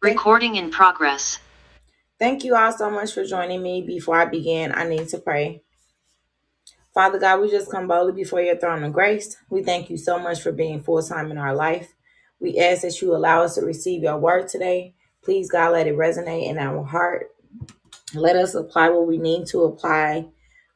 Recording in progress. Thank you all so much for joining me. Before I begin, I need to pray. Father God, we just come boldly before your throne of grace. We thank you so much for being full time in our life. We ask that you allow us to receive your word today. Please, God, let it resonate in our heart. Let us apply what we need to apply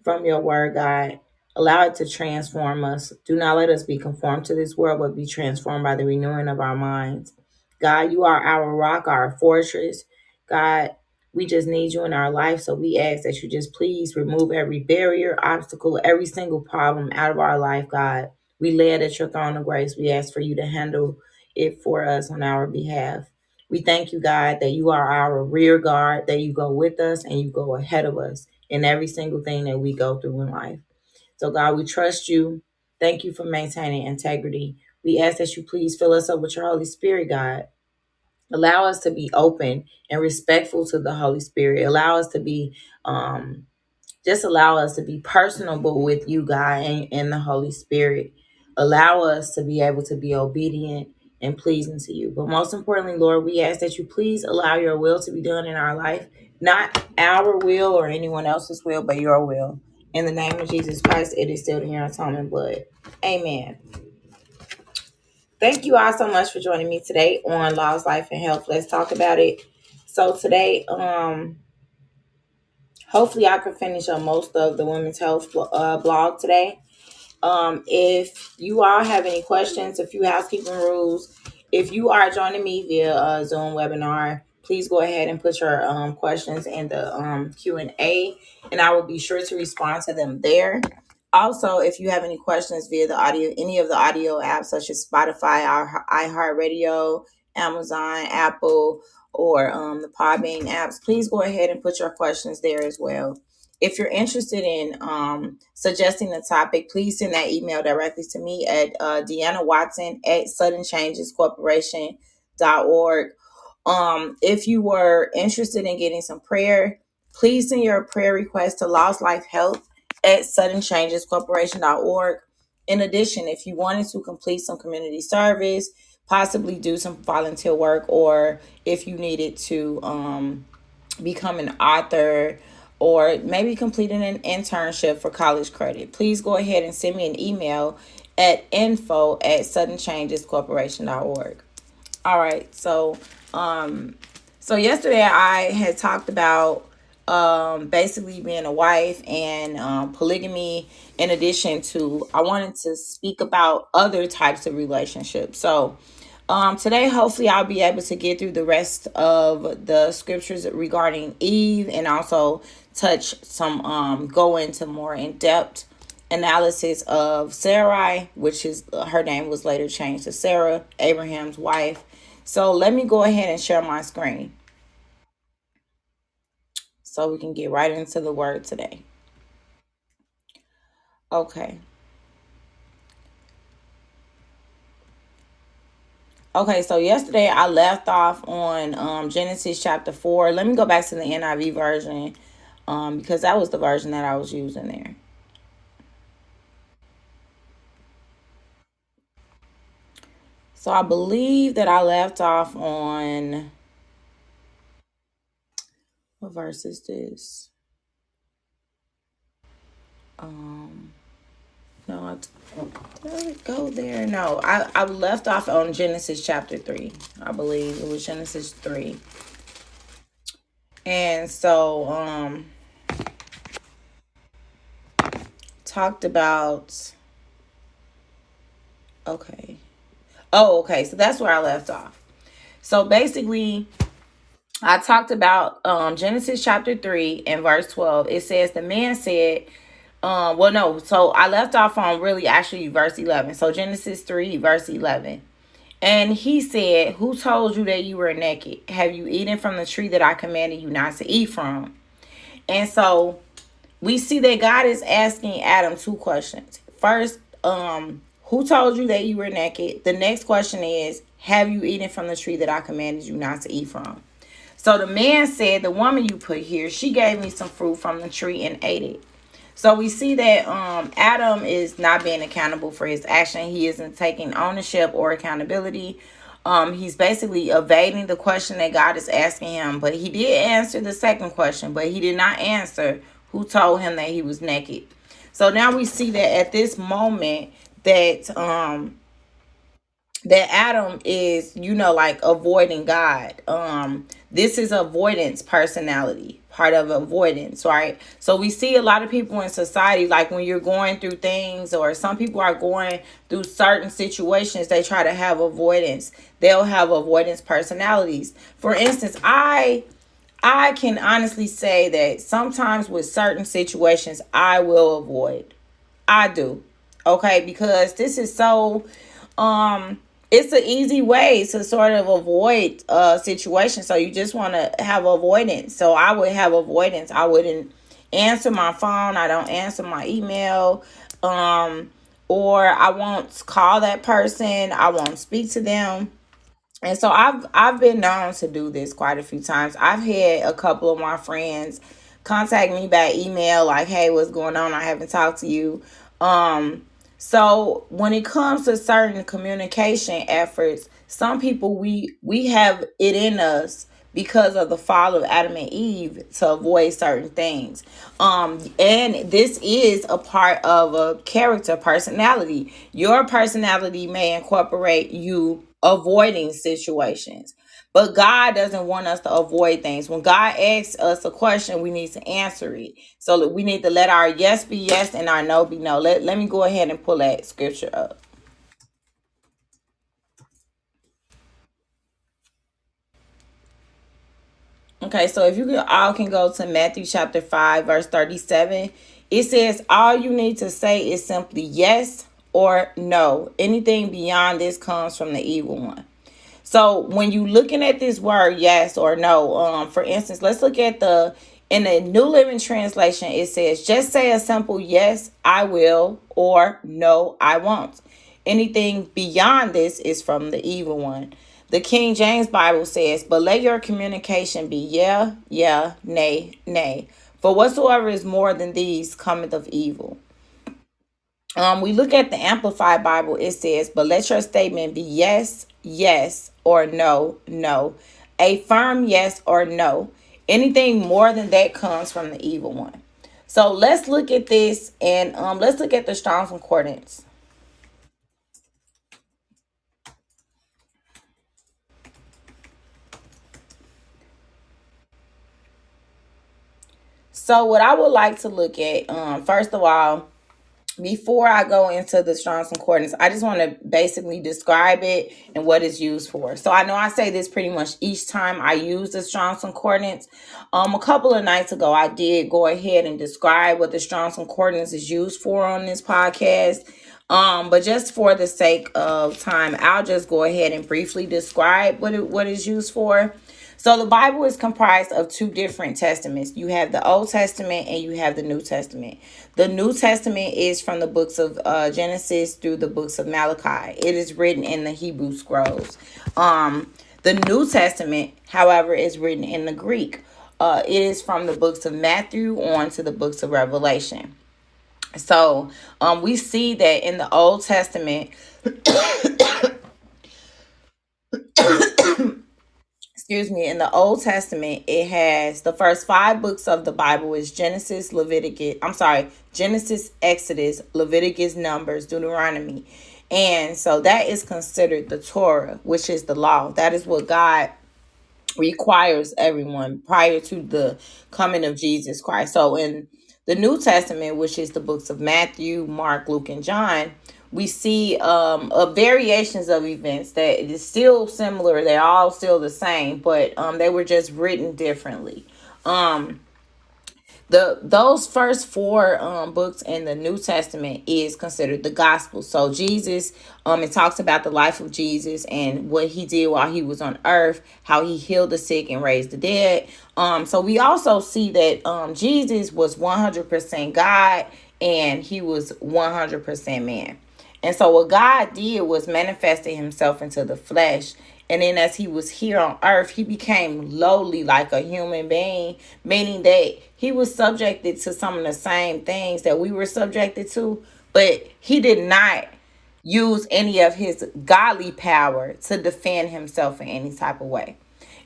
from your word, God. Allow it to transform us. Do not let us be conformed to this world, but be transformed by the renewing of our minds. God, you are our rock, our fortress. God, we just need you in our life. So we ask that you just please remove every barrier, obstacle, every single problem out of our life, God. We lay it at your throne of grace. We ask for you to handle it for us on our behalf. We thank you, God, that you are our rear guard, that you go with us and you go ahead of us in every single thing that we go through in life. So, God, we trust you. Thank you for maintaining integrity. We ask that you please fill us up with your Holy Spirit, God. Allow us to be open and respectful to the Holy Spirit. Allow us to be um, just allow us to be personable with you, God, and, and the Holy Spirit. Allow us to be able to be obedient and pleasing to you. But most importantly, Lord, we ask that you please allow your will to be done in our life, not our will or anyone else's will, but your will. In the name of Jesus Christ, it is still in your atonement blood. Amen. Thank you all so much for joining me today on Laws, Life, and Health. Let's talk about it. So today, um, hopefully I can finish on most of the women's health uh, blog today. Um, if you all have any questions, a few housekeeping rules, if you are joining me via a Zoom webinar, please go ahead and put your um, questions in the um, Q&A, and I will be sure to respond to them there. Also, if you have any questions via the audio, any of the audio apps such as Spotify, iHeartRadio, Amazon, Apple, or um, the Podbean apps, please go ahead and put your questions there as well. If you're interested in um, suggesting a topic, please send that email directly to me at uh, Deanna Watson at Sudden Changes Corporation.org. Um, if you were interested in getting some prayer, please send your prayer request to Lost Life Health at suddenchangescorporation.org. In addition, if you wanted to complete some community service, possibly do some volunteer work, or if you needed to um, become an author or maybe completing an internship for college credit, please go ahead and send me an email at info at suddenchangescorporation.org. All right, so um so yesterday I had talked about um basically being a wife and um polygamy in addition to I wanted to speak about other types of relationships. So um, today, hopefully, I'll be able to get through the rest of the scriptures regarding Eve and also touch some, um, go into more in depth analysis of Sarai, which is her name was later changed to Sarah, Abraham's wife. So let me go ahead and share my screen so we can get right into the word today. Okay. Okay, so yesterday I left off on um, Genesis chapter 4. Let me go back to the NIV version um, because that was the version that I was using there. So I believe that I left off on. What verse is this? Um. No, did I go there? No, I, I left off on Genesis chapter 3. I believe it was Genesis 3. And so, um, talked about, okay. Oh, okay. So that's where I left off. So basically, I talked about um, Genesis chapter 3 and verse 12. It says, The man said, um, well, no. So I left off on really actually verse 11. So Genesis 3, verse 11. And he said, Who told you that you were naked? Have you eaten from the tree that I commanded you not to eat from? And so we see that God is asking Adam two questions. First, um, who told you that you were naked? The next question is, Have you eaten from the tree that I commanded you not to eat from? So the man said, The woman you put here, she gave me some fruit from the tree and ate it. So we see that um, Adam is not being accountable for his action. He isn't taking ownership or accountability Um, he's basically evading the question that God is asking him, but he did answer the second question, but he did not answer who told him that he was naked. So now we see that at this moment that um that Adam is, you know, like avoiding God. Um, this is avoidance personality, part of avoidance, right? So we see a lot of people in society, like when you're going through things, or some people are going through certain situations, they try to have avoidance. They'll have avoidance personalities. For instance, I I can honestly say that sometimes with certain situations, I will avoid. I do. Okay, because this is so um it's an easy way to sort of avoid a situation. So you just want to have avoidance. So I would have avoidance. I wouldn't answer my phone. I don't answer my email. Um, or I won't call that person. I won't speak to them. And so I've I've been known to do this quite a few times. I've had a couple of my friends contact me by email like, "Hey, what's going on? I haven't talked to you." Um so when it comes to certain communication efforts, some people we we have it in us because of the fall of Adam and Eve to avoid certain things. Um and this is a part of a character personality. Your personality may incorporate you avoiding situations. But God doesn't want us to avoid things. When God asks us a question, we need to answer it. So we need to let our yes be yes and our no be no. Let, let me go ahead and pull that scripture up. Okay, so if you can, all can go to Matthew chapter 5, verse 37, it says, All you need to say is simply yes or no. Anything beyond this comes from the evil one. So when you looking at this word yes or no, um, for instance, let's look at the in the New Living Translation, it says, just say a simple yes, I will, or no, I won't. Anything beyond this is from the evil one. The King James Bible says, but let your communication be yeah, yeah, nay, nay. For whatsoever is more than these cometh of evil. Um, we look at the Amplified Bible, it says, but let your statement be yes, yes, or no, no. A firm yes or no. Anything more than that comes from the evil one. So let's look at this and um, let's look at the Strong's Concordance. So what I would like to look at, um, first of all, before I go into the Strong's Concordance, I just want to basically describe it and what it's used for. So I know I say this pretty much each time I use the Strong's Concordance. Um, a couple of nights ago, I did go ahead and describe what the Strong's Concordance is used for on this podcast. Um, but just for the sake of time, I'll just go ahead and briefly describe what it what it's used for. So the Bible is comprised of two different testaments. You have the Old Testament and you have the New Testament. The New Testament is from the books of uh, Genesis through the books of Malachi. It is written in the Hebrew scrolls. Um, the New Testament, however, is written in the Greek. Uh, it is from the books of Matthew on to the books of Revelation. So um, we see that in the Old Testament, excuse me, in the Old Testament, it has the first five books of the Bible is Genesis, Leviticus, I'm sorry, Genesis, Exodus, Leviticus, Numbers, Deuteronomy. And so that is considered the Torah, which is the law. That is what God requires everyone prior to the coming of Jesus Christ. So in the New Testament, which is the books of Matthew, Mark, Luke, and John, we see um uh, variations of events that is still similar. They're all still the same but um they were just written differently. Um the those first four um books in the new testament is considered the gospel. So jesus um it talks about the life of jesus and what he did while he was on earth how he healed the sick and raised the dead. Um so we also see that um jesus was 100% god and he was 100% man and so what God did was manifesting himself into the flesh. And then as he was here on earth, he became lowly like a human being, meaning that he was subjected to some of the same things that we were subjected to, but he did not use any of his godly power to defend himself in any type of way.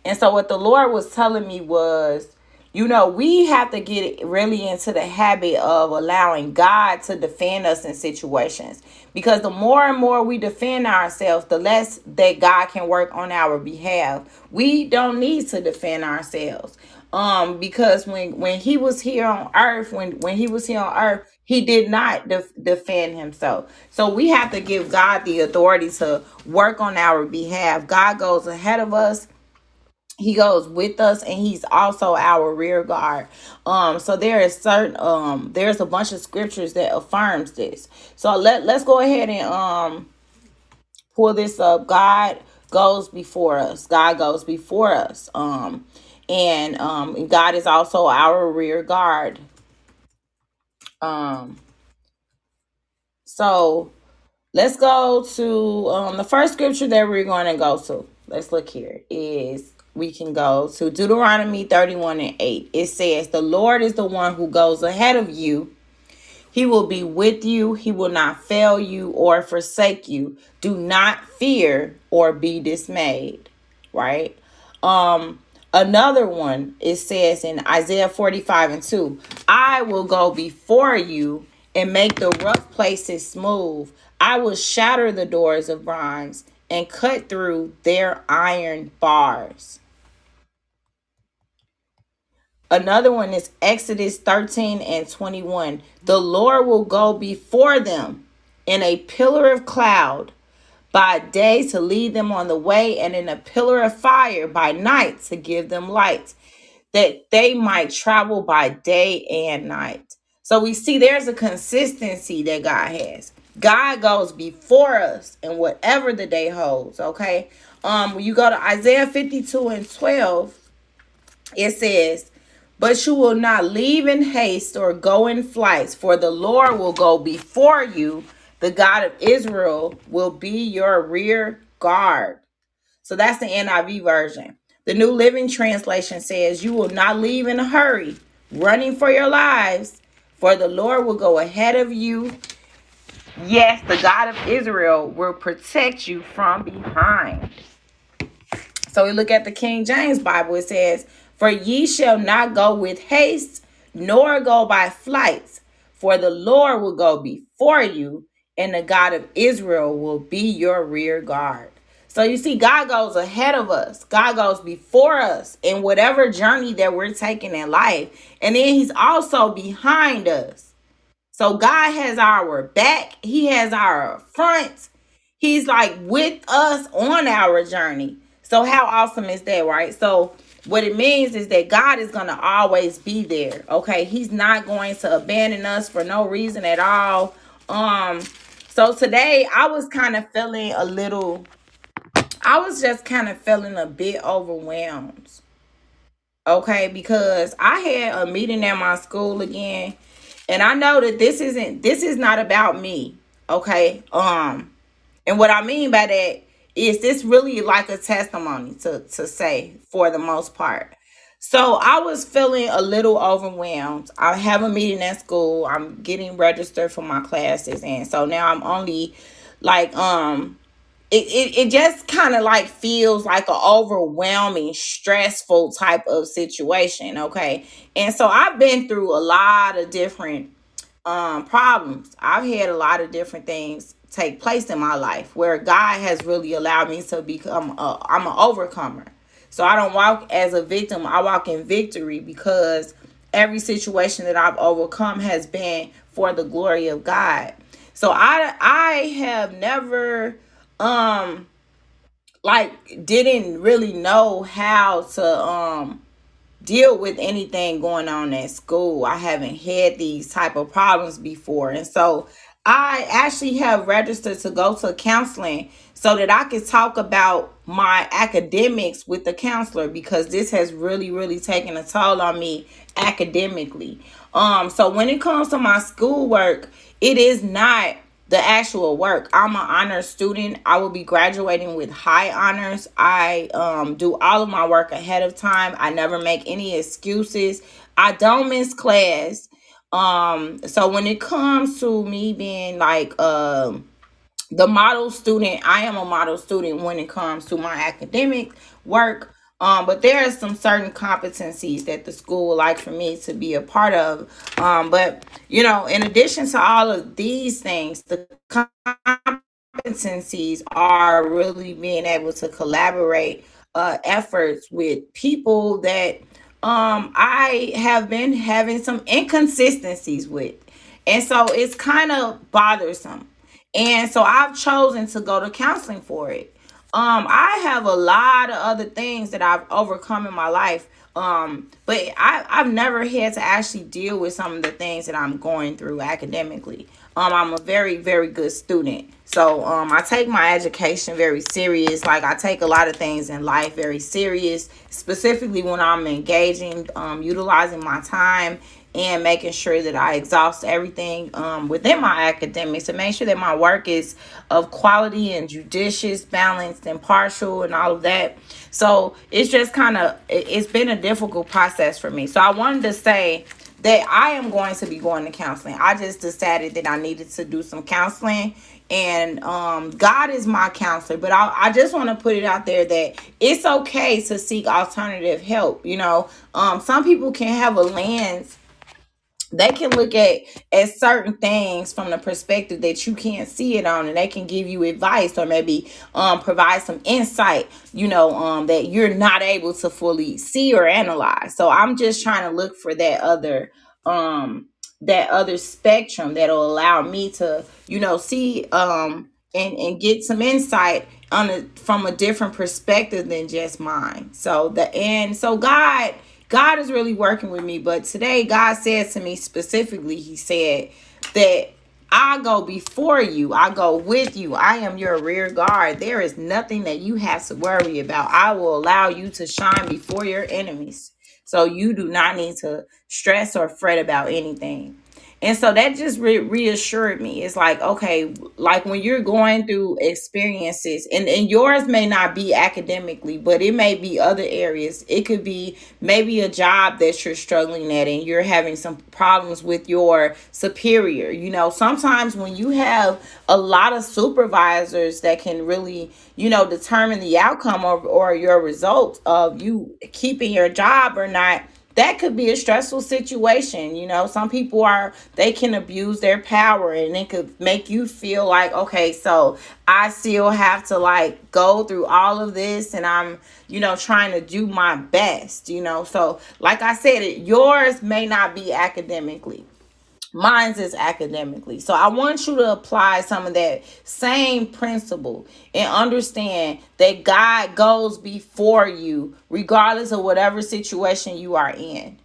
And so what the Lord was telling me was, you know, we have to get really into the habit of allowing God to defend us in situations. Because the more and more we defend ourselves, the less that God can work on our behalf. We don't need to defend ourselves. Um, because when when he was here on earth, when when he was here on earth, he did not def- defend himself. So we have to give God the authority to work on our behalf. God goes ahead of us he goes with us and he's also our rear guard. Um so there is certain um there's a bunch of scriptures that affirms this. So let let's go ahead and um pull this up. God goes before us. God goes before us. Um and um god is also our rear guard. Um so let's go to um the first scripture that we're going to go to. Let's look here. Is we can go to Deuteronomy 31 and 8. It says, The Lord is the one who goes ahead of you. He will be with you. He will not fail you or forsake you. Do not fear or be dismayed. Right? Um, another one, it says in Isaiah 45 and 2, I will go before you and make the rough places smooth. I will shatter the doors of bronze and cut through their iron bars. Another one is Exodus 13 and 21. The Lord will go before them in a pillar of cloud by day to lead them on the way, and in a pillar of fire by night to give them light, that they might travel by day and night. So we see there's a consistency that God has. God goes before us in whatever the day holds. Okay. Um, when you go to Isaiah 52 and 12, it says, But you will not leave in haste or go in flights, for the Lord will go before you. The God of Israel will be your rear guard. So that's the NIV version. The New Living Translation says, You will not leave in a hurry, running for your lives, for the Lord will go ahead of you. Yes, the God of Israel will protect you from behind. So we look at the King James Bible. It says, For ye shall not go with haste, nor go by flights, for the Lord will go before you, and the God of Israel will be your rear guard. So you see, God goes ahead of us. God goes before us in whatever journey that we're taking in life. And then he's also behind us. So God has our back, He has our front. He's like with us on our journey. So how awesome is that, right? So what it means is that God is going to always be there. Okay? He's not going to abandon us for no reason at all. Um so today I was kind of feeling a little I was just kind of feeling a bit overwhelmed. Okay? Because I had a meeting at my school again and I know that this isn't this is not about me. Okay? Um and what I mean by that is this really like a testimony to to say for the most part. So I was feeling a little overwhelmed. I have a meeting at school. I'm getting registered for my classes and so now I'm only like um it, it, it just kind of like feels like an overwhelming stressful type of situation okay and so i've been through a lot of different um problems i've had a lot of different things take place in my life where god has really allowed me to become a, i'm an overcomer so i don't walk as a victim i walk in victory because every situation that i've overcome has been for the glory of god so i i have never um like didn't really know how to um deal with anything going on at school. I haven't had these type of problems before. And so I actually have registered to go to counseling so that I could talk about my academics with the counselor because this has really really taken a toll on me academically. Um so when it comes to my schoolwork, it is not the actual work. I'm an honor student. I will be graduating with high honors. I um, do all of my work ahead of time. I never make any excuses. I don't miss class. Um, so when it comes to me being like um the model student i am a model student when it comes to my academic work. Um, but there are some certain competencies that the school would like for me to be a part of. Um, but you know in addition to all of these things the competencies are really being able to collaborate uh, efforts with people that um, I have been having some inconsistencies with. And so it's kind of bothersome. And so I've chosen to go to counseling for it. Um, I have a lot of other things that I've overcome in my life. Um, but I, I've never had to actually deal with some of the things that I'm going through academically. Um, I'm a very, very good student. So um, I take my education very serious. Like I take a lot of things in life very serious, specifically when I'm engaging, um, utilizing my time and making sure that I exhaust everything um, within my academics to make sure that my work is of quality and judicious, balanced, and impartial, and all of that. So it's just kind of, it's been a difficult process for me. So I wanted to say, that I am going to be going to counseling. I just decided that I needed to do some counseling and um, God is my counselor. But I, I just want to put it out there that it's okay to seek alternative help. You know, um, some people can have a lens they can look at at certain things from the perspective that you can't see it on and they can give you advice or maybe um provide some insight you know um that you're not able to fully see or analyze. So i'm just trying to look for that other um that other spectrum that'll allow me to you know see um and and get some insight on a from a different perspective than just mine. So the and so god God is really working with me. But today, God said to me specifically, He said that I go before you, I go with you, I am your rear guard. There is nothing that you have to worry about. I will allow you to shine before your enemies. So you do not need to stress or fret about anything. And so that just re- reassured me. It's like, okay, like when you're going through experiences, and, and yours may not be academically, but it may be other areas. It could be maybe a job that you're struggling at and you're having some problems with your superior. You know, sometimes when you have a lot of supervisors that can really, you know, determine the outcome of, or your results of you keeping your job or not that could be a stressful situation. You know, some people are, they can abuse their power and it could make you feel like, okay, so I still have to like go through all of this and I'm, you know, trying to do my best, you know. So, like I said, yours may not be academically Mine's is academically. So I want you to apply some of that same principle and understand that God goes before you, regardless of whatever situation you are in.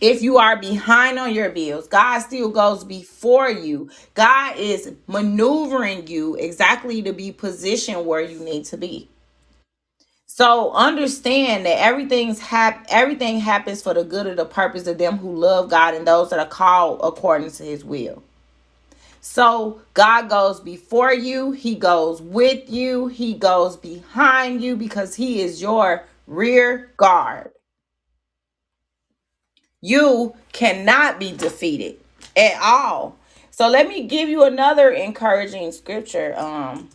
If you are behind on your bills, God still goes before you. God is maneuvering you exactly to be positioned where you need to be. So understand that everything's hap- everything happens for the good of the purpose of them who love God and those that are called according to his will. So God goes before you, he goes with you, he goes behind you because he is your rear guard. You cannot be defeated at all. So let me give you another encouraging scripture. Um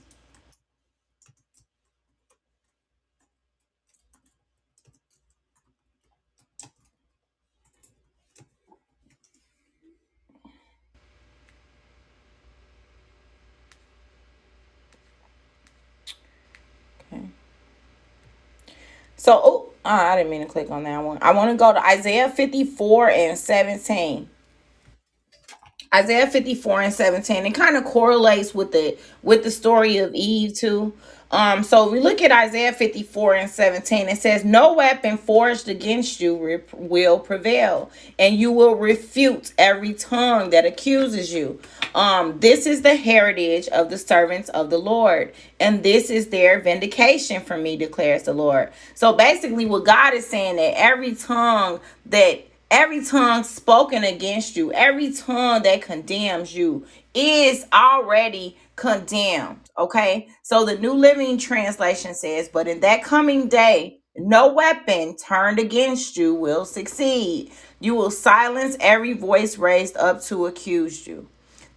So, oh, uh, I didn't mean to click on that one. I want to go to Isaiah 54 and 17. Isaiah 54 and 17. It kind of correlates with the with the story of Eve too. Um, so we look at Isaiah 54 and 17. It says, No weapon forged against you re- will prevail, and you will refute every tongue that accuses you. Um, this is the heritage of the servants of the Lord, and this is their vindication for me, declares the Lord. So basically, what God is saying that every tongue that every tongue spoken against you, every tongue that condemns you is already condemned. Okay. So the New Living Translation says, But in that coming day, no weapon turned against you will succeed. You will silence every voice raised up to accuse you.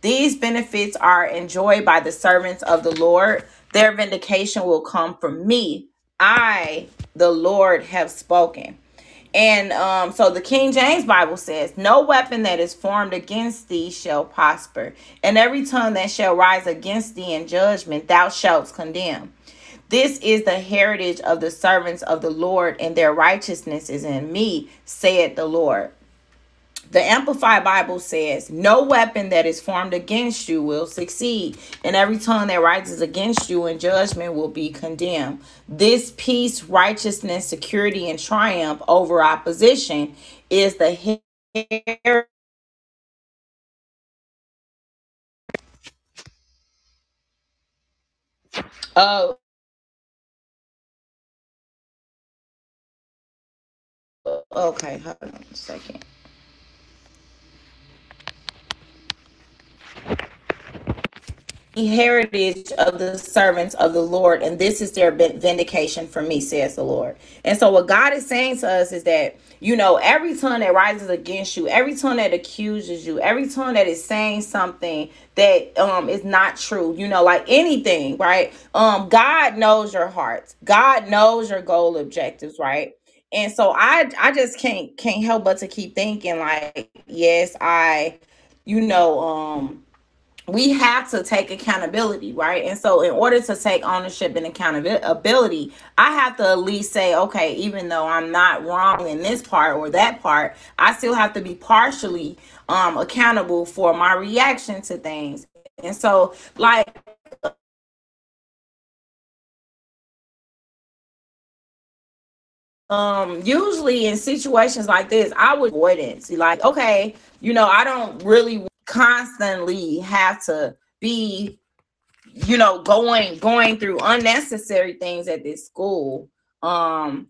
These benefits are enjoyed by the servants of the Lord. Their vindication will come from me. I, the Lord, have spoken. And um, so the King James Bible says, No weapon that is formed against thee shall prosper, and every tongue that shall rise against thee in judgment thou shalt condemn. This is the heritage of the servants of the Lord, and their righteousness is in me, saith the Lord. The Amplified Bible says, No weapon that is formed against you will succeed, and every tongue that rises against you in judgment will be condemned. This peace, righteousness, security, and triumph over opposition is the heritage. Oh, okay. Hold on a second. Heritage of the servants of the Lord, and this is their vindication for me, says the Lord. And so, what God is saying to us is that, you know, every tongue that rises against you, every tongue that accuses you, every tongue that is saying something that um is not true, you know, like anything, right? Um, God knows your heart, God knows your goal objectives, right? And so I I just can't can't help but to keep thinking like, yes, I, you know, um we have to take accountability, right? And so, in order to take ownership and accountability, I have to at least say, okay, even though I'm not wrong in this part or that part, I still have to be partially um, accountable for my reaction to things. And so, like, um usually in situations like this i would avoid it see like okay you know i don't really constantly have to be you know going going through unnecessary things at this school. Um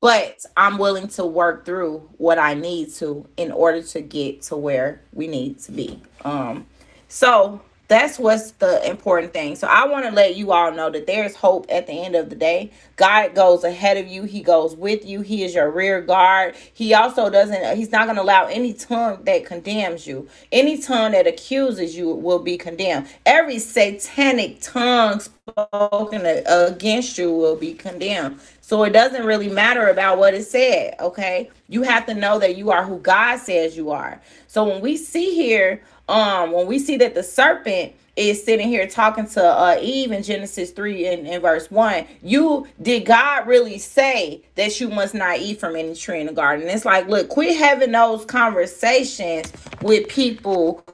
but i'm willing to work through what i need to in order to get to where we need to be. Um so that's what's the important thing. So I want to let you all know that there's hope at the end of the day. God goes ahead of you. He goes with you. He is your rear guard. He also doesn't he's not going to allow any tongue that condemns you. Any tongue that accuses you will be condemned. Every satanic tongue spoken against you will be condemned. So it doesn't really matter about what it said, okay? You have to know that you are who God says you are. So when we see here um when we see that the serpent is sitting here talking to uh Eve in Genesis 3 and in verse 1, you did God really say that you must not eat from any tree in the garden? It's like, look, quit having those conversations with people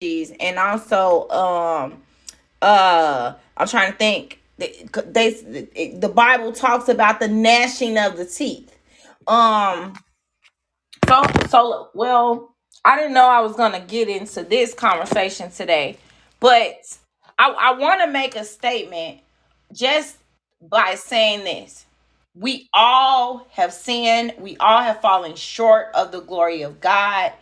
and also um uh I'm trying to think they, they the Bible talks about the gnashing of the teeth. Um so so well I didn't know I was gonna get into this conversation today, but I, I want to make a statement just by saying this. We all have sinned. We all have fallen short of the glory of God.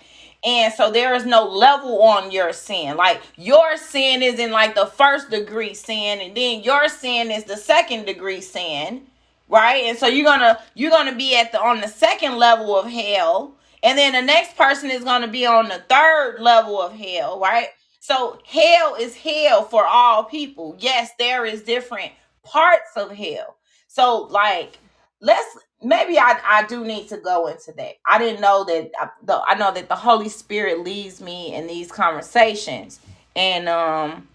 And so there is no level on your sin. Like your sin is in like the first degree sin, and then your sin is the second degree sin, right? And so you're gonna you're gonna be at the on the second level of hell, and then the next person is gonna be on the third level of hell, right? So hell is hell for all people. Yes, there is different parts of hell. So like let's maybe I, I do need to go into that. I didn't know that I, the, I know that the Holy Spirit leads me in these conversations. And um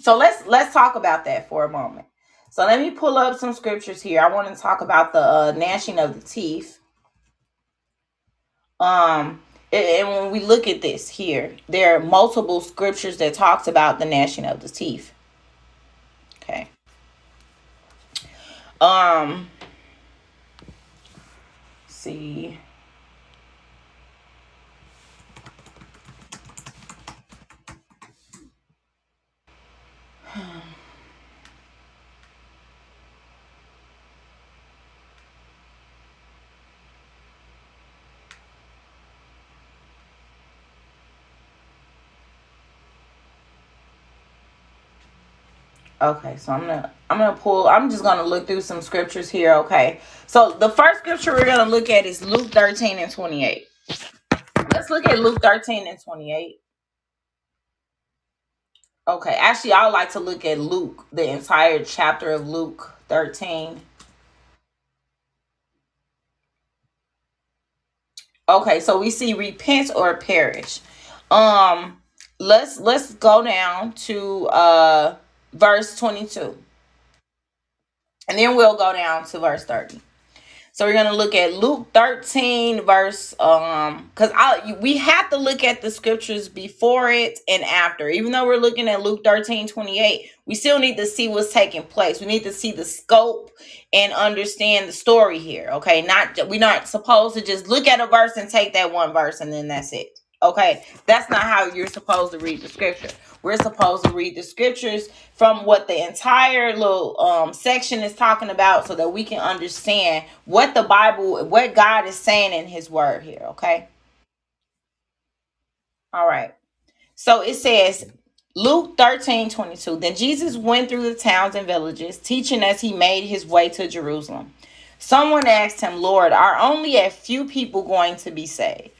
so let's let's talk about that for a moment. So let me pull up some scriptures here. I want to talk about the uh, gnashing of the teeth. Um and when we look at this here, there are multiple scriptures that talks about the gnashing of the teeth. Okay. Um see. Okay, so I'm gonna I'm gonna pull I'm just gonna look through some scriptures here, okay. So the first scripture we're gonna look at is Luke 13 and 28. Let's look at Luke 13 and 28. Okay, actually I would like to look at Luke, the entire chapter of Luke 13. Okay, so we see repent or perish. Um let's let's go down to uh verse 22. And then we'll go down to verse 30. So we're gonna look at Luke 13, verse um, because I we have to look at the scriptures before it and after. Even though we're looking at Luke 13, 28, we still need to see what's taking place. We need to see the scope and understand the story here. Okay, not we're not supposed to just look at a verse and take that one verse and then that's it. Okay, that's not how you're supposed to read the scripture. We're supposed to read the scriptures from what the entire little um, section is talking about so that we can understand what the Bible, what God is saying in His Word here. Okay. All right. So it says, Luke 13 22. Then Jesus went through the towns and villages, teaching as he made his way to Jerusalem. Someone asked him, Lord, are only a few people going to be saved?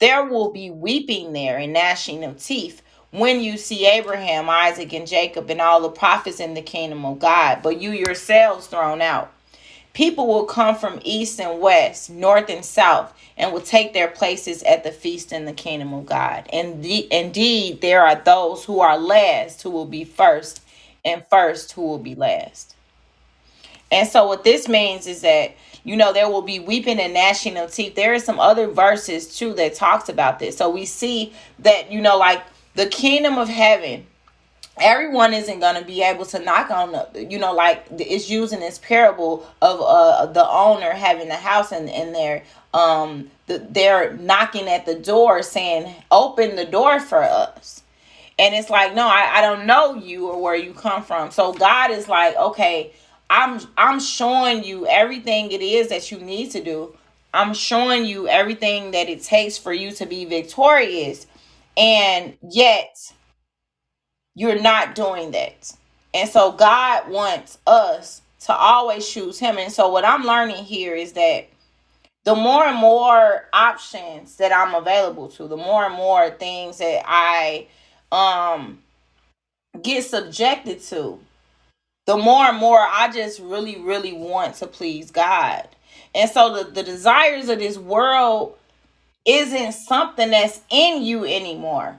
There will be weeping there and gnashing of teeth when you see Abraham, Isaac, and Jacob and all the prophets in the kingdom of God, but you yourselves thrown out. People will come from east and west, north and south, and will take their places at the feast in the kingdom of God. And indeed, there are those who are last who will be first, and first who will be last. And so, what this means is that you know there will be weeping and gnashing of teeth. There are some other verses too that talks about this. So we see that you know like the kingdom of heaven everyone isn't going to be able to knock on the you know like it's using this parable of uh the owner having the house and and they're um the, they're knocking at the door saying open the door for us. And it's like no I, I don't know you or where you come from. So god is like okay I'm I'm showing you everything it is that you need to do. I'm showing you everything that it takes for you to be victorious. And yet you're not doing that. And so God wants us to always choose him. And so what I'm learning here is that the more and more options that I'm available to, the more and more things that I um get subjected to, the more and more I just really, really want to please God. And so the, the desires of this world isn't something that's in you anymore.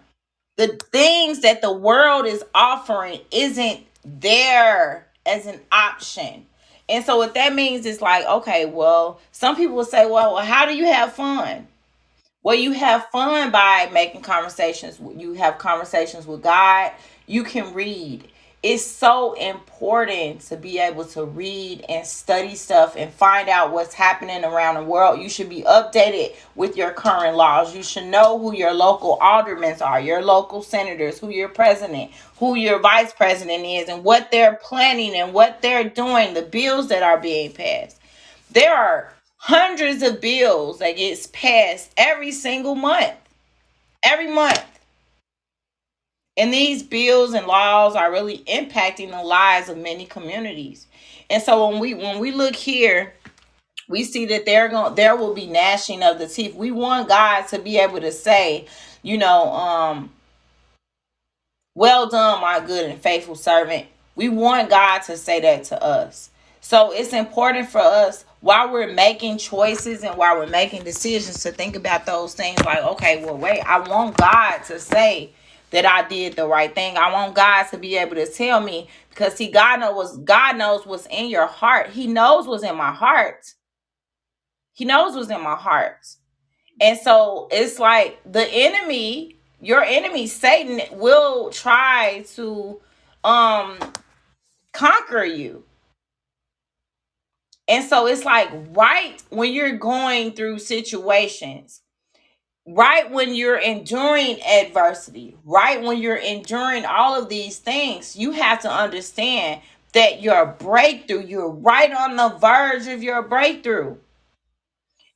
The things that the world is offering isn't there as an option. And so what that means is like, okay, well, some people will say, well, well how do you have fun? Well, you have fun by making conversations. You have conversations with God. You can read it's so important to be able to read and study stuff and find out what's happening around the world. You should be updated with your current laws. You should know who your local aldermen are, your local senators, who your president, who your vice president is, and what they're planning and what they're doing, the bills that are being passed. There are hundreds of bills that gets passed every single month. Every month and these bills and laws are really impacting the lives of many communities. And so when we when we look here, we see that there going there will be gnashing of the teeth. We want God to be able to say, you know, um, well done, my good and faithful servant. We want God to say that to us. So it's important for us while we're making choices and while we're making decisions to think about those things like, okay, well, wait, I want God to say, that I did the right thing. I want God to be able to tell me because see, God knows God knows what's in your heart. He knows what's in my heart. He knows what's in my heart. And so it's like the enemy, your enemy, Satan, will try to um conquer you. And so it's like right when you're going through situations right when you're enduring adversity, right when you're enduring all of these things, you have to understand that your breakthrough, you're right on the verge of your breakthrough.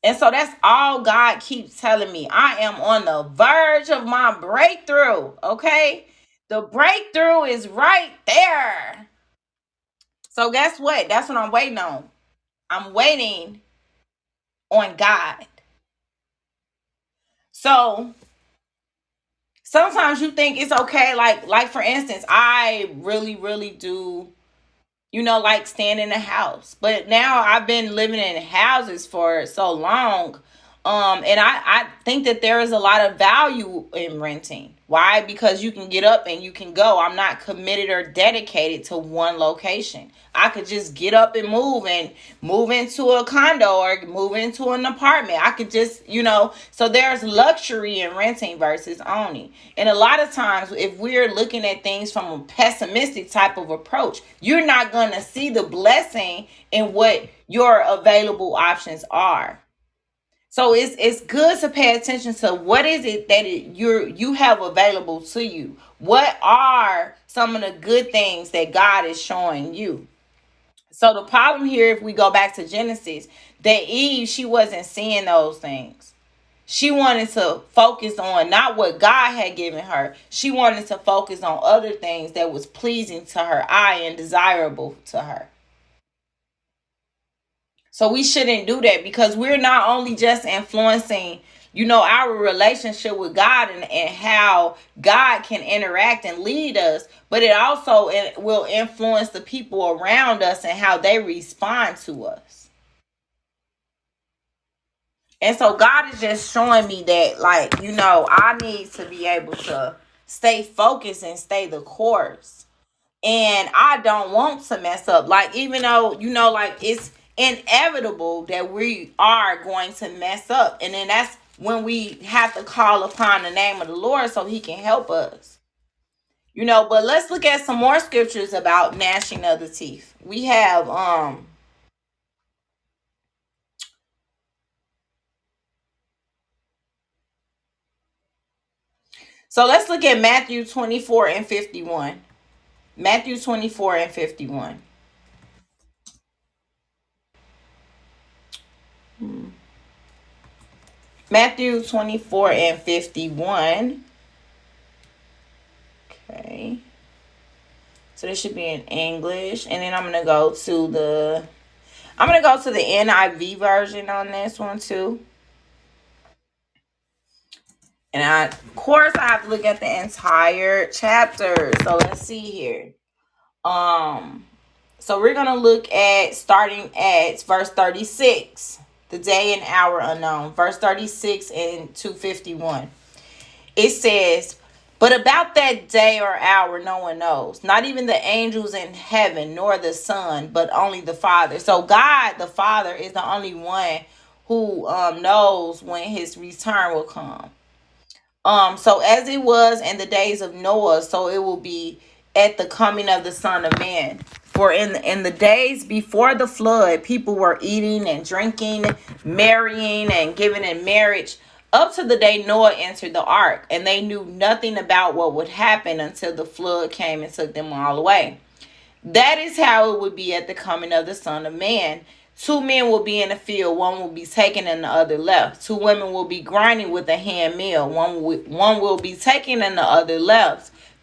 And so that's all God keeps telling me. I am on the verge of my breakthrough. Okay. The breakthrough is right there. So, guess what? That's what I'm waiting on. I'm waiting on God. So, sometimes you think it's okay like like for instance i really really do you know like staying in a house. But now i've been living in houses for so long um and i i think that there is a lot of value in renting why because you can get up and you can go i'm not committed or dedicated to one location I could just get up and move and move into a condo or move into an apartment. I could just, you know, so there's luxury in renting versus owning. And a lot of times, if we're looking at things from a pessimistic type of approach, you're not going to see the blessing in what your available options are. So it's it's good to pay attention to what is it that it, you're you have available to you. What are some of the good things that God is showing you? So the problem here, if we go back to Genesis, that Eve, she wasn't seeing those things. She wanted to focus on not what God had given her. She wanted to focus on other things that was pleasing to her eye and desirable to her. So we shouldn't do that because we're not only just influencing you know, our relationship with God and, and how God can interact and lead us, but it also will influence the people around us and how they respond to us. And so God is just showing me that, like, you know, I need to be able to stay focused and stay the course. And I don't want to mess up. Like, even though, you know, like it's inevitable that we are going to mess up. And then that's when we have to call upon the name of the Lord so he can help us. You know, but let's look at some more scriptures about gnashing of the teeth. We have um So let's look at Matthew 24 and 51. Matthew 24 and 51. Matthew 24 and 51. Okay. So this should be in English. And then I'm going to go to the. I'm going to go to the NIV version on this one too. And I, of course, I have to look at the entire chapter. So let's see here. Um, so we're gonna look at starting at verse 36, the day and hour unknown, verse 36 and 251. It says, But about that day or hour, no one knows, not even the angels in heaven, nor the Son, but only the Father. So God, the Father, is the only one who um, knows when his return will come. Um, so as it was in the days of Noah, so it will be at the coming of the Son of Man. For in in the days before the flood, people were eating and drinking, marrying and giving in marriage up to the day Noah entered the ark, and they knew nothing about what would happen until the flood came and took them all away. That is how it would be at the coming of the Son of Man. Two men will be in the field, one will be taken and the other left. Two women will be grinding with a hand mill, one will, one will be taken and the other left.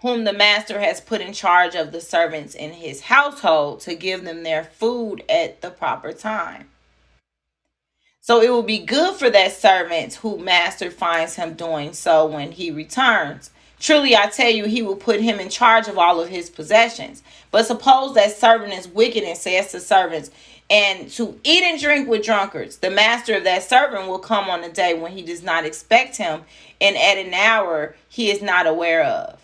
whom the master has put in charge of the servants in his household to give them their food at the proper time? So it will be good for that servant who master finds him doing so when he returns. Truly, I tell you, he will put him in charge of all of his possessions. But suppose that servant is wicked and says to servants, and to eat and drink with drunkards. The master of that servant will come on a day when he does not expect him, and at an hour he is not aware of.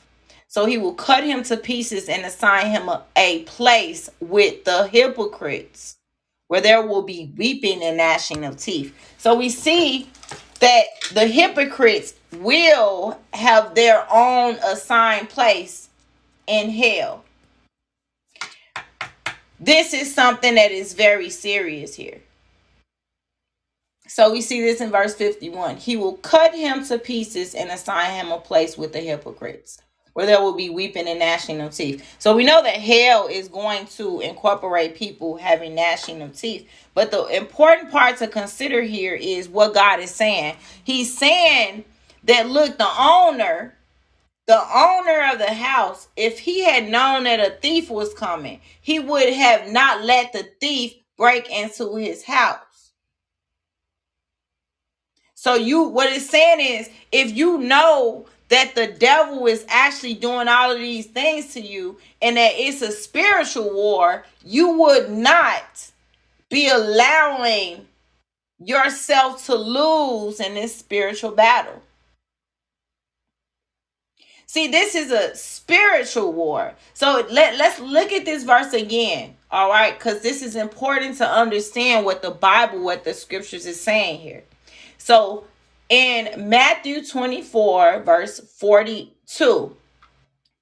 So he will cut him to pieces and assign him a, a place with the hypocrites, where there will be weeping and gnashing of teeth. So we see that the hypocrites will have their own assigned place in hell. This is something that is very serious here. So we see this in verse 51. He will cut him to pieces and assign him a place with the hypocrites, where there will be weeping and gnashing of teeth. So we know that hell is going to incorporate people having gnashing of teeth. But the important part to consider here is what God is saying. He's saying that look, the owner the owner of the house, if he had known that a thief was coming, he would have not let the thief break into his house. So you what it's saying is if you know that the devil is actually doing all of these things to you and that it's a spiritual war, you would not be allowing yourself to lose in this spiritual battle. See, this is a spiritual war. So let, let's look at this verse again. All right, because this is important to understand what the Bible, what the scriptures is saying here. So in Matthew 24, verse 42,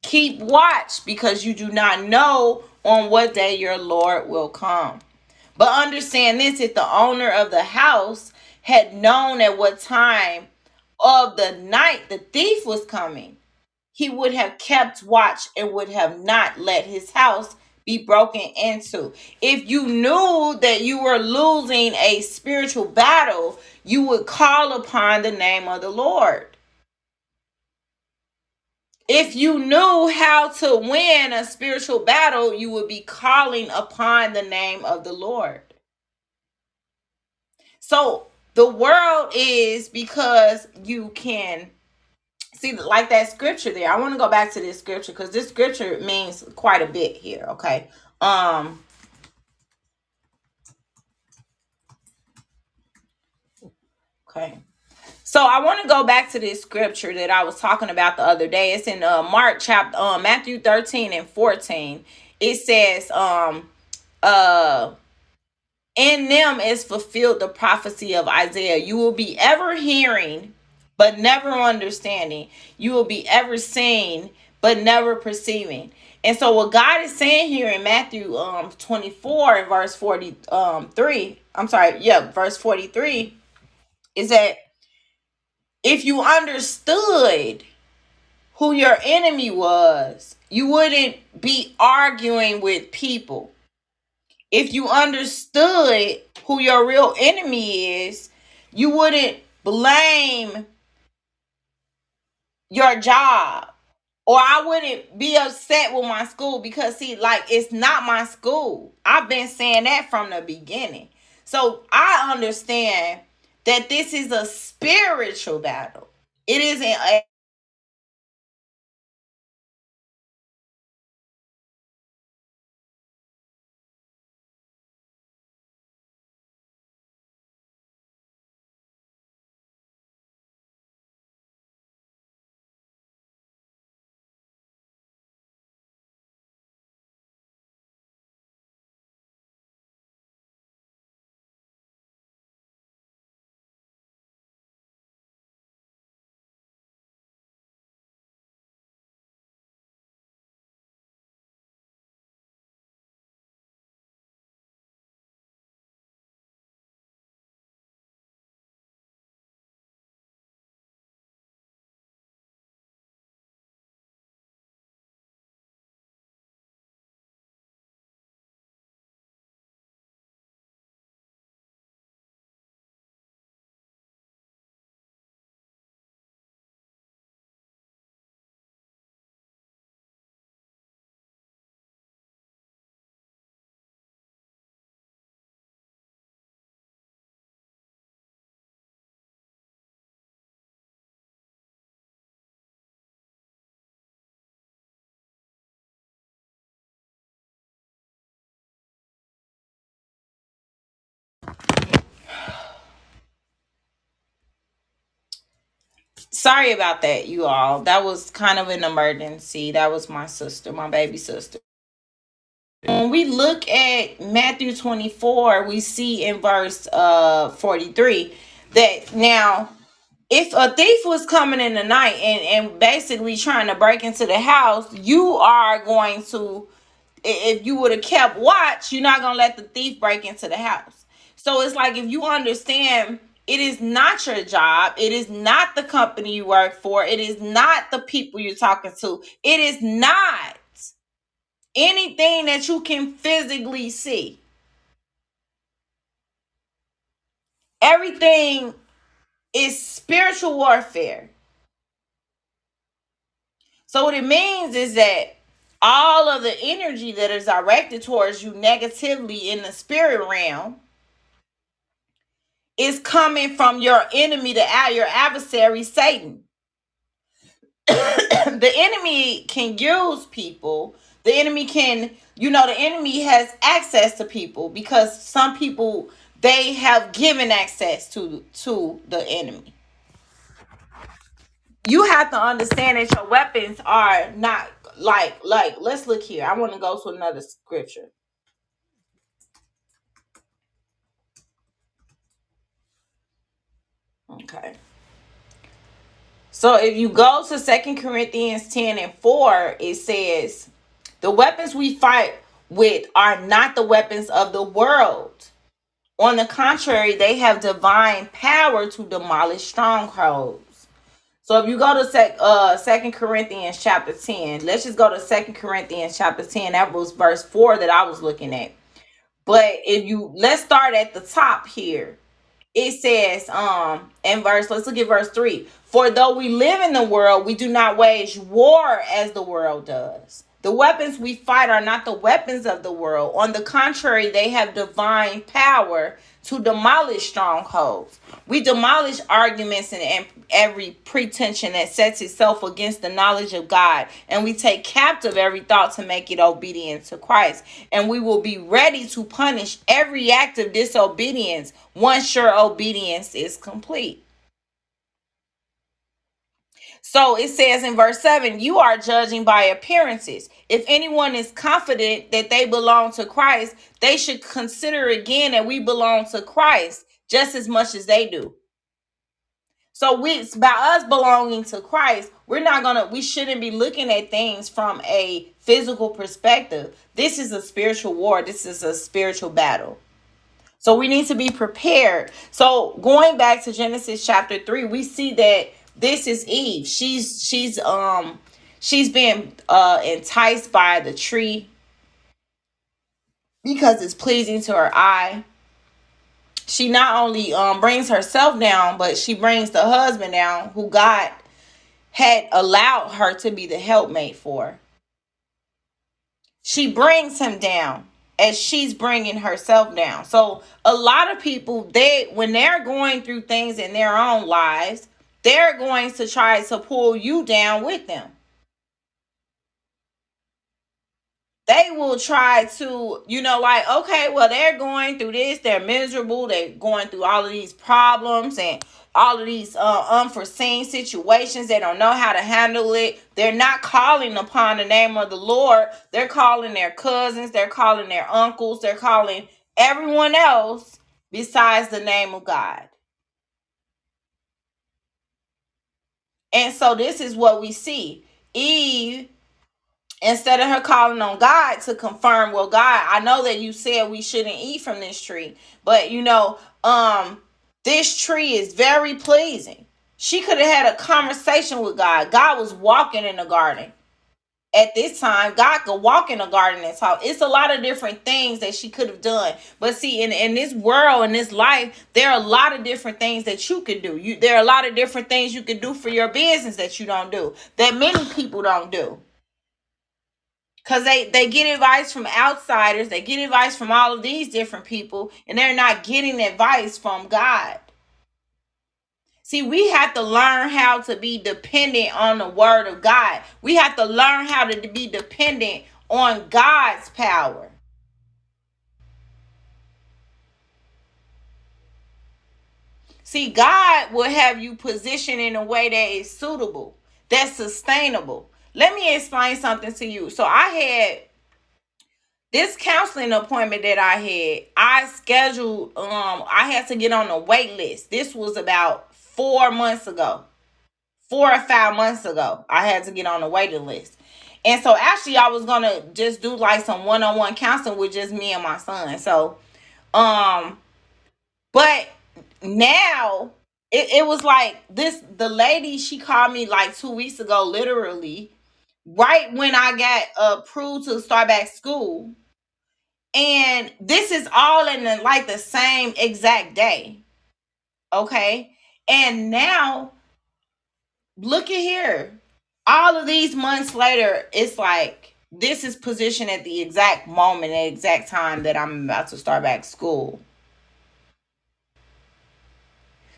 keep watch because you do not know on what day your Lord will come. But understand this if the owner of the house had known at what time of the night the thief was coming, he would have kept watch and would have not let his house be broken into. If you knew that you were losing a spiritual battle, you would call upon the name of the Lord. If you knew how to win a spiritual battle, you would be calling upon the name of the Lord. So the world is because you can see like that scripture there. I want to go back to this scripture because this scripture means quite a bit here okay? Um okay. So i want to go back to this scripture that i was talking about the other day. It's in uh mark chapter uh, matthew 13 and 14 it says um uh in them is fulfilled the prophecy of isaiah. You will be ever hearing but never understanding. You will be ever seeing, but never perceiving. And so what God is saying here in Matthew um 24 and verse 43, um, I'm sorry, yeah, verse 43 is that if you understood who your enemy was, you wouldn't be arguing with people. If you understood who your real enemy is, you wouldn't blame your job or I wouldn't be upset with my school because see, like it's not my school. I've been saying that from the beginning. So I understand that this is a spiritual battle. It isn't a sorry about that, you all. That was kind of an emergency. That was my sister, my baby sister. When we look at Matthew 24, we see in verse uh 43 that now if a thief was coming in the night and, and basically trying to break into the house, you are going to if you would have kept watch, you're not gonna let the thief break into the house. So it's like if you understand it is not your job, it is not the company you work for, it is not the people you're talking to, it is not anything that you can physically see. Everything is spiritual warfare. So what it means is that all of the energy that is directed towards you negatively in the spirit realm is coming from your enemy, the your adversary, Satan. the enemy can use people. The enemy can, you know, the enemy has access to people because some people they have given access to to the enemy. You have to understand that your weapons are not like like let's look here. I want to go to another scripture. Okay. So if you go to Second Corinthians 10 and 4, it says, The weapons we fight with are not the weapons of the world. On the contrary, they have divine power to demolish strongholds. So if you go to sec, uh, 2 Corinthians chapter 10, let's just go to Second Corinthians chapter 10. That was verse 4 that I was looking at. But if you let's start at the top here it says um in verse let's look at verse 3 for though we live in the world we do not wage war as the world does the weapons we fight are not the weapons of the world on the contrary they have divine power to demolish strongholds we demolish arguments and, every pretension that sets itself against the knowledge of God. And we take captive every thought to make it obedient to Christ. And we will be ready to punish every act of disobedience once your obedience is complete. So it says in verse 7 you are judging by appearances. If anyone is confident that they belong to Christ, they should consider again that we belong to Christ just as much as they do. So we by us belonging to Christ, we're not gonna we shouldn't be looking at things from a physical perspective this is a spiritual war this is a spiritual battle so we need to be prepared so going back to genesis chapter 3 we see that this is eve she's she's um she's being uh enticed by the tree because it's pleasing to her eye she not only um brings herself down but she brings the husband down who god had allowed her to be the helpmate for. She brings him down as she's bringing herself down. So a lot of people they when they're going through things in their own lives, they're going to try to pull you down with them. they will try to, you know, like, okay, well, they're going through this, they're miserable, they're going through all of these problems and all of these uh, unforeseen situations. They don't know how to handle it. They're not calling upon the name of the Lord. They're calling their cousins, they're calling their uncles, they're calling everyone else besides the name of God. And so this is what we see. Eve instead of her calling on God to confirm, well, God, I know that you said we shouldn't eat from this tree, but you know, um, this tree is very pleasing. She could have had a conversation with God. God was walking in the garden. At this time, God could walk in the garden and talk. It's a lot of different things that she could have done. But see, in, in this world, in this life, there are a lot of different things that you can do. You there are a lot of different things you can do for your business that you don't do, that many people don't do because they they get advice from outsiders they get advice from all of these different people and they're not getting advice from god see we have to learn how to be dependent on the word of god we have to learn how to be dependent on god's power see god will have you positioned in a way that is suitable that's sustainable let me explain something to you. So I had this counseling appointment that I had, I scheduled um I had to get on the wait list. This was about 4 months ago. 4 or 5 months ago. I had to get on the waiting list. And so actually I was to just do like some one-on-one counseling with just me and my son. So um but now it, it was like this the lady she called me like two weeks ago literally right when I got approved to start back school. And this is all in the, like the same exact day. Okay. And now look at here. All of these months later, it's like this is positioned at the exact moment, the exact time that I'm about to start back school.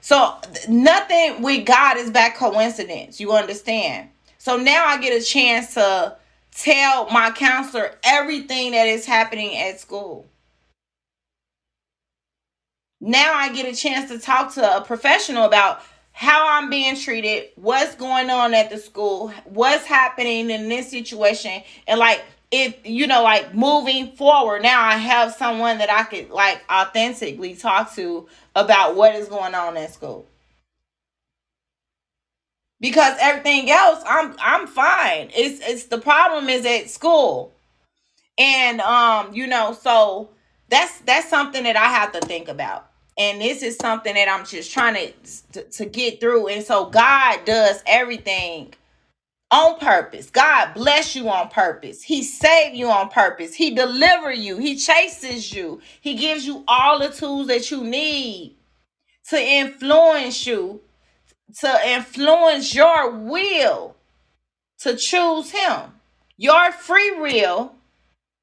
So nothing with God is by coincidence. You understand? So now I get a chance to tell my counselor everything that is happening at school. Now I get a chance to talk to a professional about how I'm being treated, what's going on at the school, what's happening in this situation, and like if you know, like moving forward, now I have someone that I could like authentically talk to about what is going on at school because everything else I'm I'm fine. It's it's the problem is at school. And um you know so that's that's something that I have to think about. And this is something that I'm just trying to, to get through and so God does everything on purpose. God bless you on purpose. He save you on purpose. He deliver you. He chases you. He gives you all the tools that you need to influence you to influence your will to choose him. Your free will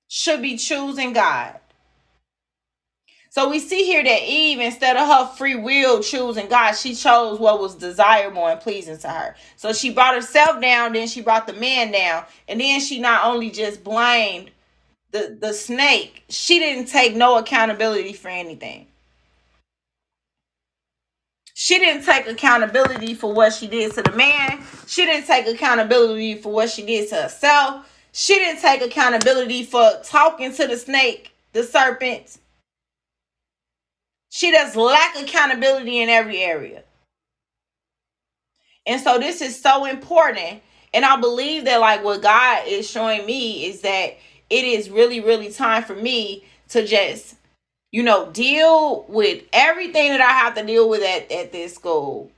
should be choosing God. So we see here that Eve, instead of her free will choosing God, she chose what was desirable and pleasing to her. So she brought herself down, then she brought the man down, and then she not only just blamed the, the snake, she didn't take no accountability for anything. She didn't take accountability for what she did to the man. She didn't take accountability for what she did to herself. She didn't take accountability for talking to the snake, the serpent. She does lack accountability in every area. And so this is so important. And I believe that like what God is showing me is that it is really, really time for me to just, you know, deal with everything that I have to deal with at, at this school.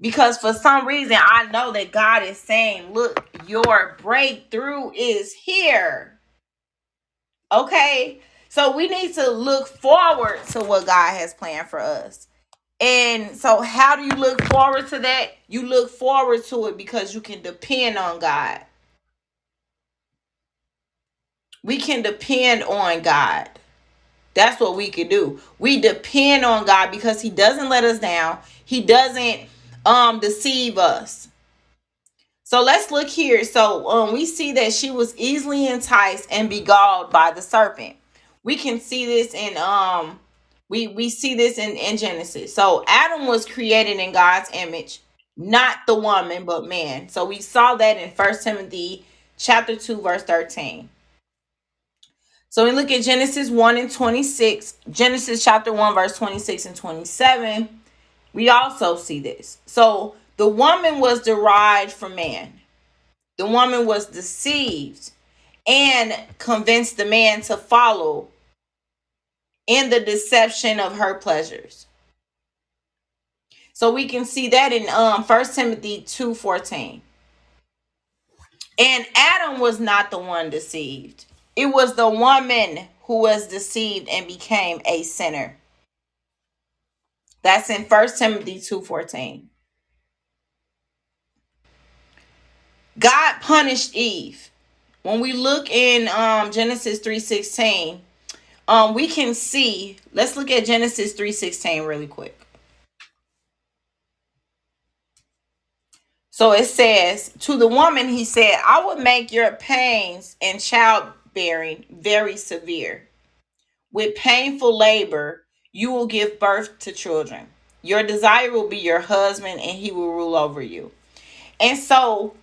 Because for some reason I know that God is saying, look, your breakthrough is here. Okay. So we need to look forward to what God has planned for us. And so, how do you look forward to that? You look forward to it because you can depend on God. We can depend on God. That's what we can do. We depend on God because He doesn't let us down. He doesn't um deceive us. So let's look here. So um, we see that she was easily enticed and beguiled by the serpent. We can see this in um we we see this in, in Genesis. So Adam was created in God's image, not the woman, but man. So we saw that in First Timothy chapter 2, verse 13. So we look at Genesis 1 and 26, Genesis chapter 1, verse 26 and 27. We also see this. So the woman was derived from man. The woman was deceived and convinced the man to follow in the deception of her pleasures. So we can see that in um 1 Timothy 2:14. And Adam was not the one deceived. It was the woman who was deceived and became a sinner. That's in 1 Timothy 2:14. God punished Eve. When we look in um Genesis 3:16, um we can see, let's look at Genesis 3:16 really quick. So it says, To the woman, he said, I will make your pains in childbearing very severe. With painful labor, you will give birth to children. Your desire will be your husband, and he will rule over you. And so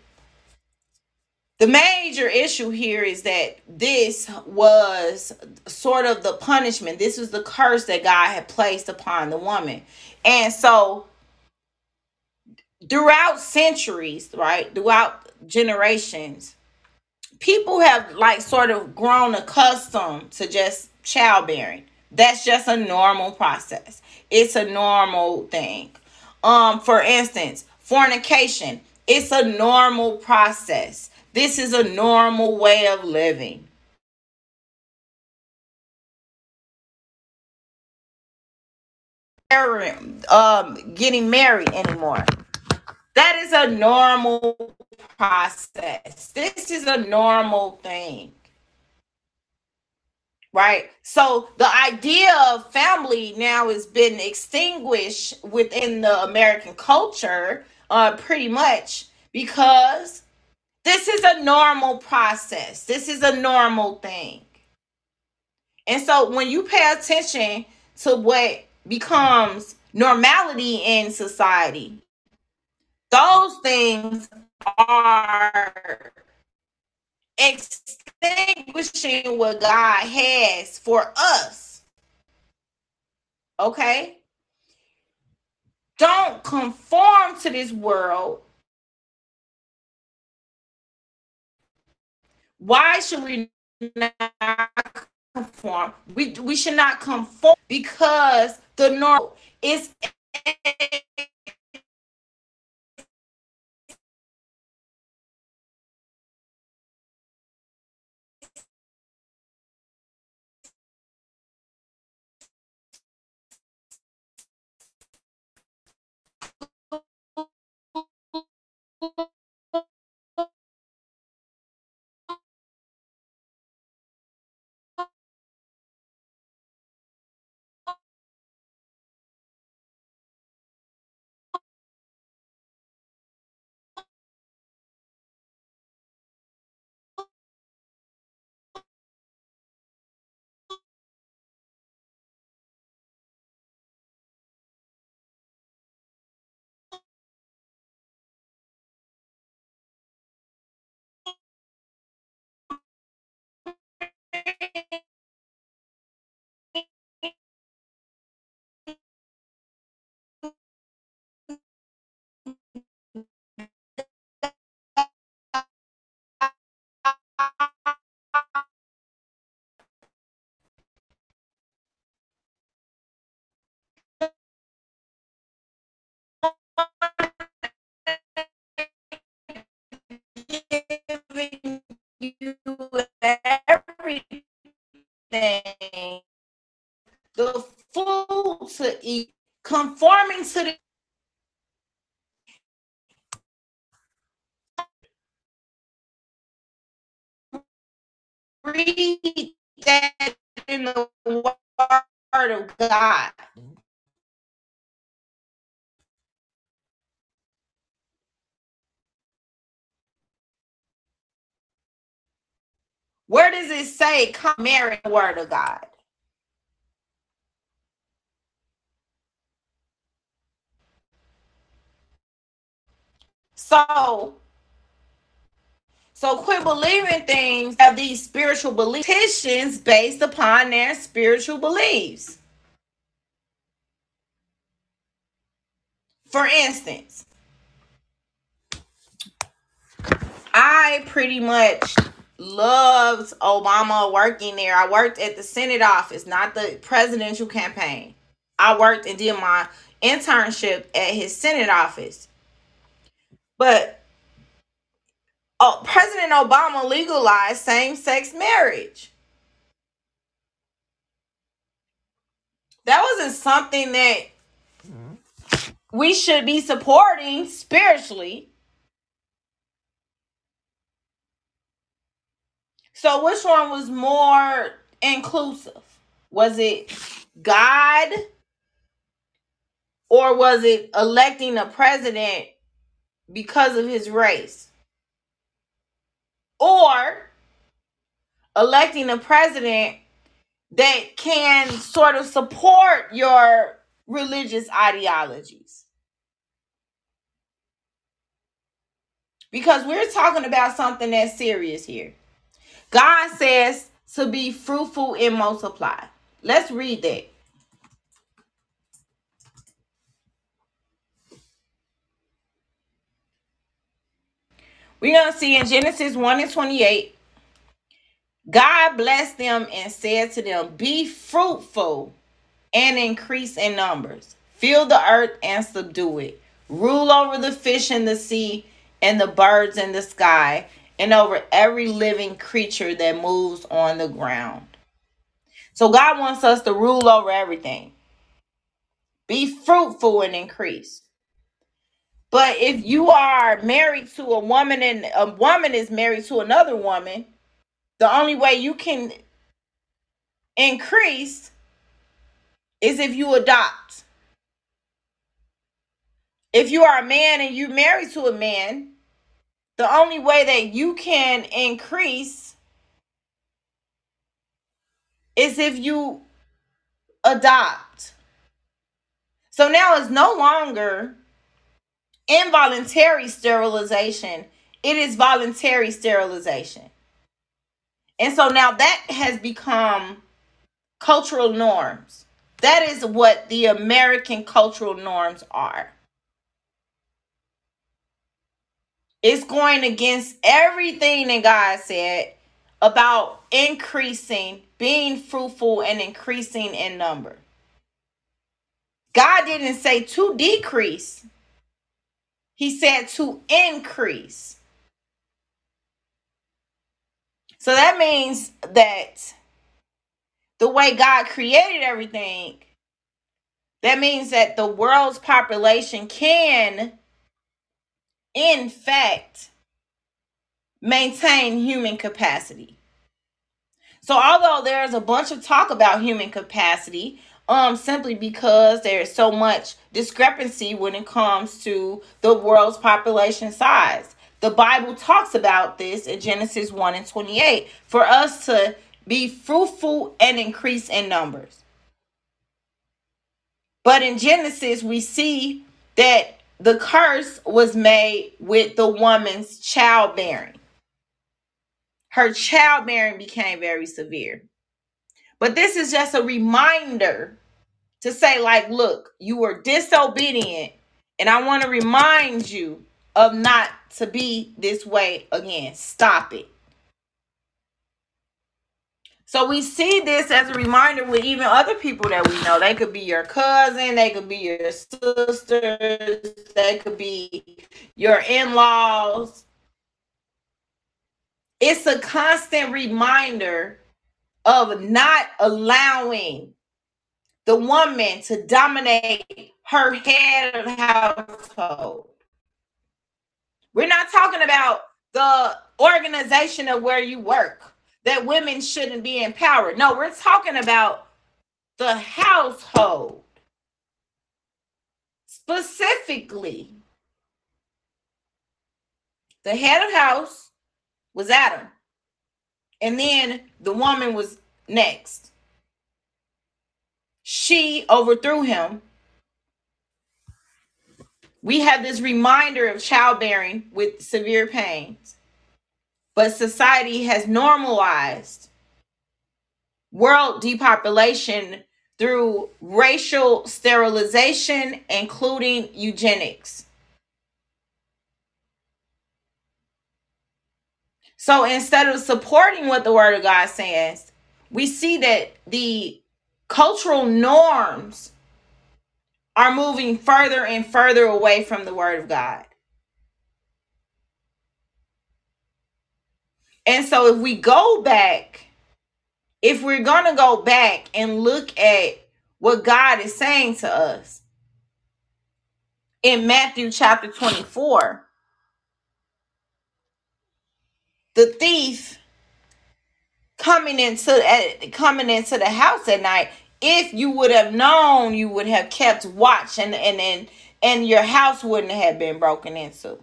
the major issue here is that this was sort of the punishment. This was the curse that God had placed upon the woman. And so throughout centuries, right? Throughout generations, people have like sort of grown accustomed to just childbearing. That's just a normal process. It's a normal thing. Um, for instance, fornication, it's a normal process. This is a normal way of living. Um, getting married anymore. That is a normal process. This is a normal thing. Right? So the idea of family now has been extinguished within the American culture, uh, pretty much because this is a normal process. This is a normal thing. And so when you pay attention to what becomes normality in society, those things are extinguishing what God has for us. Okay? Don't conform to this world. Why should we not conform? We, we should not conform because the norm is Where does it say come marry the word of God? So, so quit believing things of these spiritual beliefs based upon their spiritual beliefs. For instance, I pretty much loved Obama working there. I worked at the Senate office, not the presidential campaign. I worked and did my internship at his Senate office. But oh, President Obama legalized same sex marriage. That wasn't something that mm-hmm. we should be supporting spiritually. So, which one was more inclusive? Was it God or was it electing a president because of his race? Or electing a president that can sort of support your religious ideologies? Because we're talking about something that's serious here. God says to be fruitful and multiply. Let's read that. We're going to see in Genesis 1 and 28, God blessed them and said to them, Be fruitful and increase in numbers, fill the earth and subdue it, rule over the fish in the sea and the birds in the sky, and over every living creature that moves on the ground. So God wants us to rule over everything. Be fruitful and increase. But if you are married to a woman and a woman is married to another woman, the only way you can increase is if you adopt. If you are a man and you married to a man, the only way that you can increase is if you adopt. So now it's no longer involuntary sterilization, it is voluntary sterilization. And so now that has become cultural norms. That is what the American cultural norms are. It's going against everything that God said about increasing, being fruitful, and increasing in number. God didn't say to decrease, He said to increase. So that means that the way God created everything, that means that the world's population can, in fact, maintain human capacity. So although there's a bunch of talk about human capacity, um simply because there's so much discrepancy when it comes to the world's population size. The Bible talks about this in Genesis 1 and 28 for us to be fruitful and increase in numbers. But in Genesis, we see that the curse was made with the woman's childbearing. Her childbearing became very severe. But this is just a reminder to say, like, look, you were disobedient, and I want to remind you of not to be this way again. Stop it. So we see this as a reminder with even other people that we know. They could be your cousin, they could be your sisters, they could be your in laws. It's a constant reminder of not allowing the woman to dominate her head of household. We're not talking about the organization of where you work, that women shouldn't be empowered. No, we're talking about the household. Specifically, the head of house was Adam. And then the woman was next. She overthrew him. We have this reminder of childbearing with severe pains. But society has normalized world depopulation through racial sterilization, including eugenics. So instead of supporting what the word of God says, we see that the cultural norms are moving further and further away from the word of God. And so if we go back, if we're going to go back and look at what God is saying to us in Matthew chapter 24, the thief coming into coming into the house at night if you would have known you would have kept watch and and and, and your house wouldn't have been broken into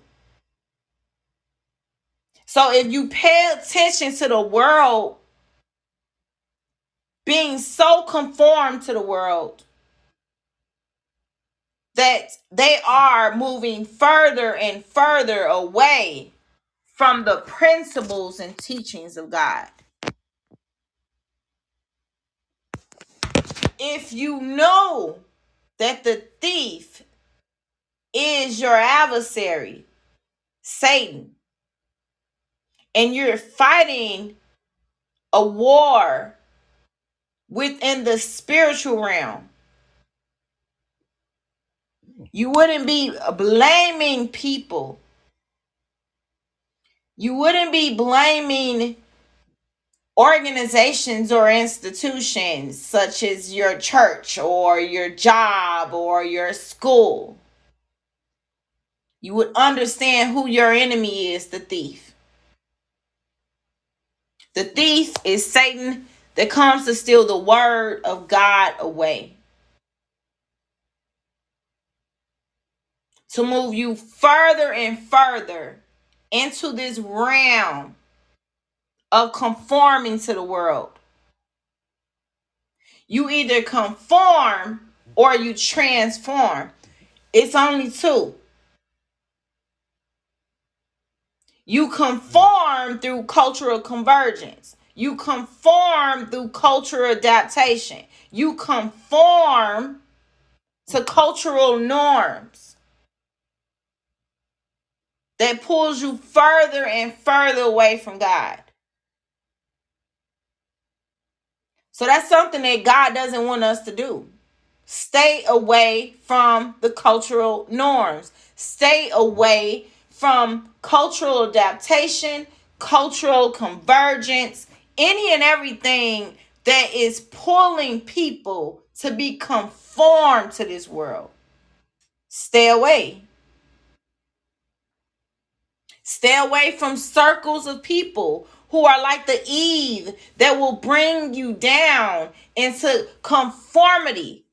so if you pay attention to the world being so conformed to the world that they are moving further and further away from the principles and teachings of God. If you know that the thief is your adversary, Satan, and you're fighting a war within the spiritual realm, you wouldn't be blaming people. You wouldn't be blaming organizations or institutions such as your church or your job or your school. You would understand who your enemy is the thief. The thief is Satan that comes to steal the word of God away. To move you further and further into this realm of conforming to the world. You either conform or you transform. It's only two. You conform through cultural convergence. You conform through cultural adaptation. You conform to cultural norms that pulls you further and further away from God. So that's something that God doesn't want us to do. Stay away from the cultural norms. Stay away from cultural adaptation, cultural convergence, any and everything that is pulling people to be conformed to this world. Stay away. Stay away from circles of people who are like the Eve that will bring you down into conformity.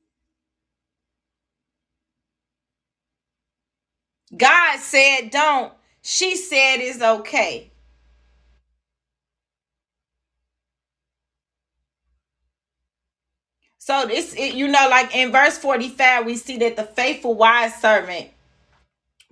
God said don't. She said it's okay. So this, it, you know, like in verse 45, we see that the faithful wise servant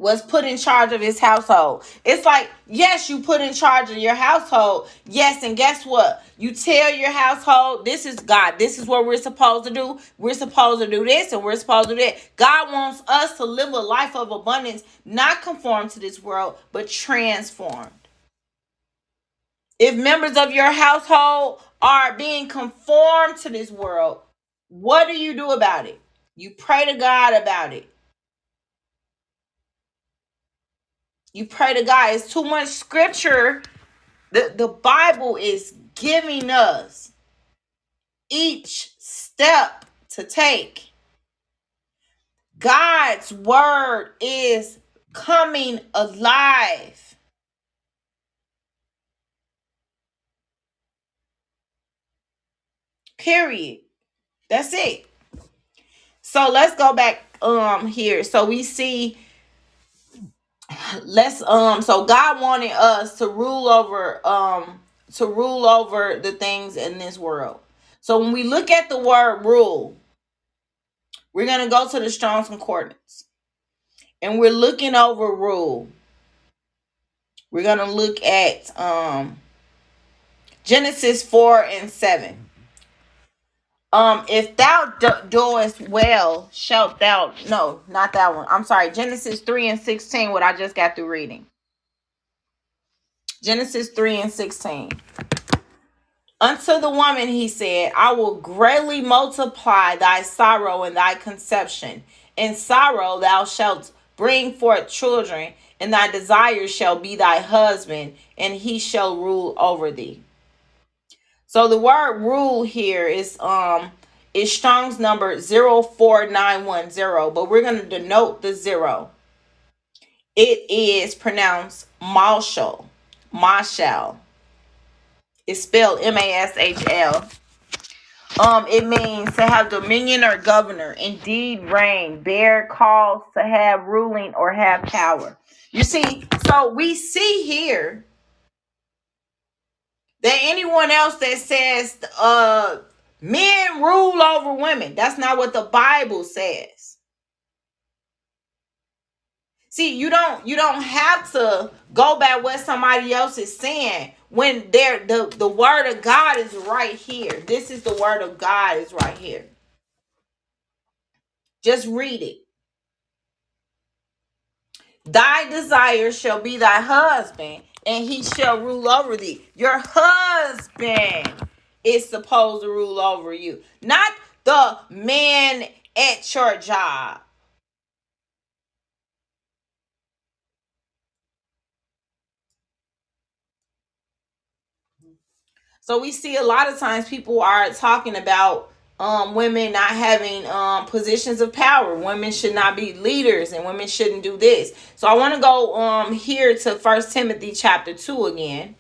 was put in charge of his household. It's like, yes, you put in charge of your household. Yes, and guess what? You tell your household, this is God. This is what we're supposed to do. We're supposed to do this and we're supposed to do that. God wants us to live a life of abundance, not conform to this world, but transformed. If members of your household are being conformed to this world, what do you do about it? You pray to God about it. You pray to God. It's too much scripture The, the Bible is giving us each step to take. God's word is coming alive. Period. That's it. So let's go back um here. So we see let's um so God wanted us to rule over um to rule over the things in this world. So when we look at the word rule, we're going to go to the Strong's Concordance. And we're looking over rule. We're going to look at um Genesis 4 and 7. Um, if thou do- doest well, shalt thou no, not that one. I'm sorry, Genesis 3 and 16, what I just got through reading. Genesis 3 and 16. Unto the woman he said, I will greatly multiply thy sorrow and thy conception. In sorrow thou shalt bring forth children, and thy desire shall be thy husband, and he shall rule over thee. So the word rule here is um is Strong's number 04910, but we're going to denote the zero. It is pronounced marshal, marshal. It's spelled M-A-S-H-L. Um, it means to have dominion or governor, indeed reign, bear cause to have ruling or have power. You see, so we see here that anyone else that says uh men rule over women, that's not what the Bible says. See, you don't you don't have to go by what somebody else is saying when there the the word of God is right here. This is the word of God is right here. Just read it. Thy desire shall be thy husband, and he shall rule over thee. Your husband is supposed to rule over you, not the man at your job. So we see a lot of times people are talking about um, women not having um, positions of power. Women should not be leaders, and women shouldn't do this. So I want to go um, here to First Timothy chapter two again,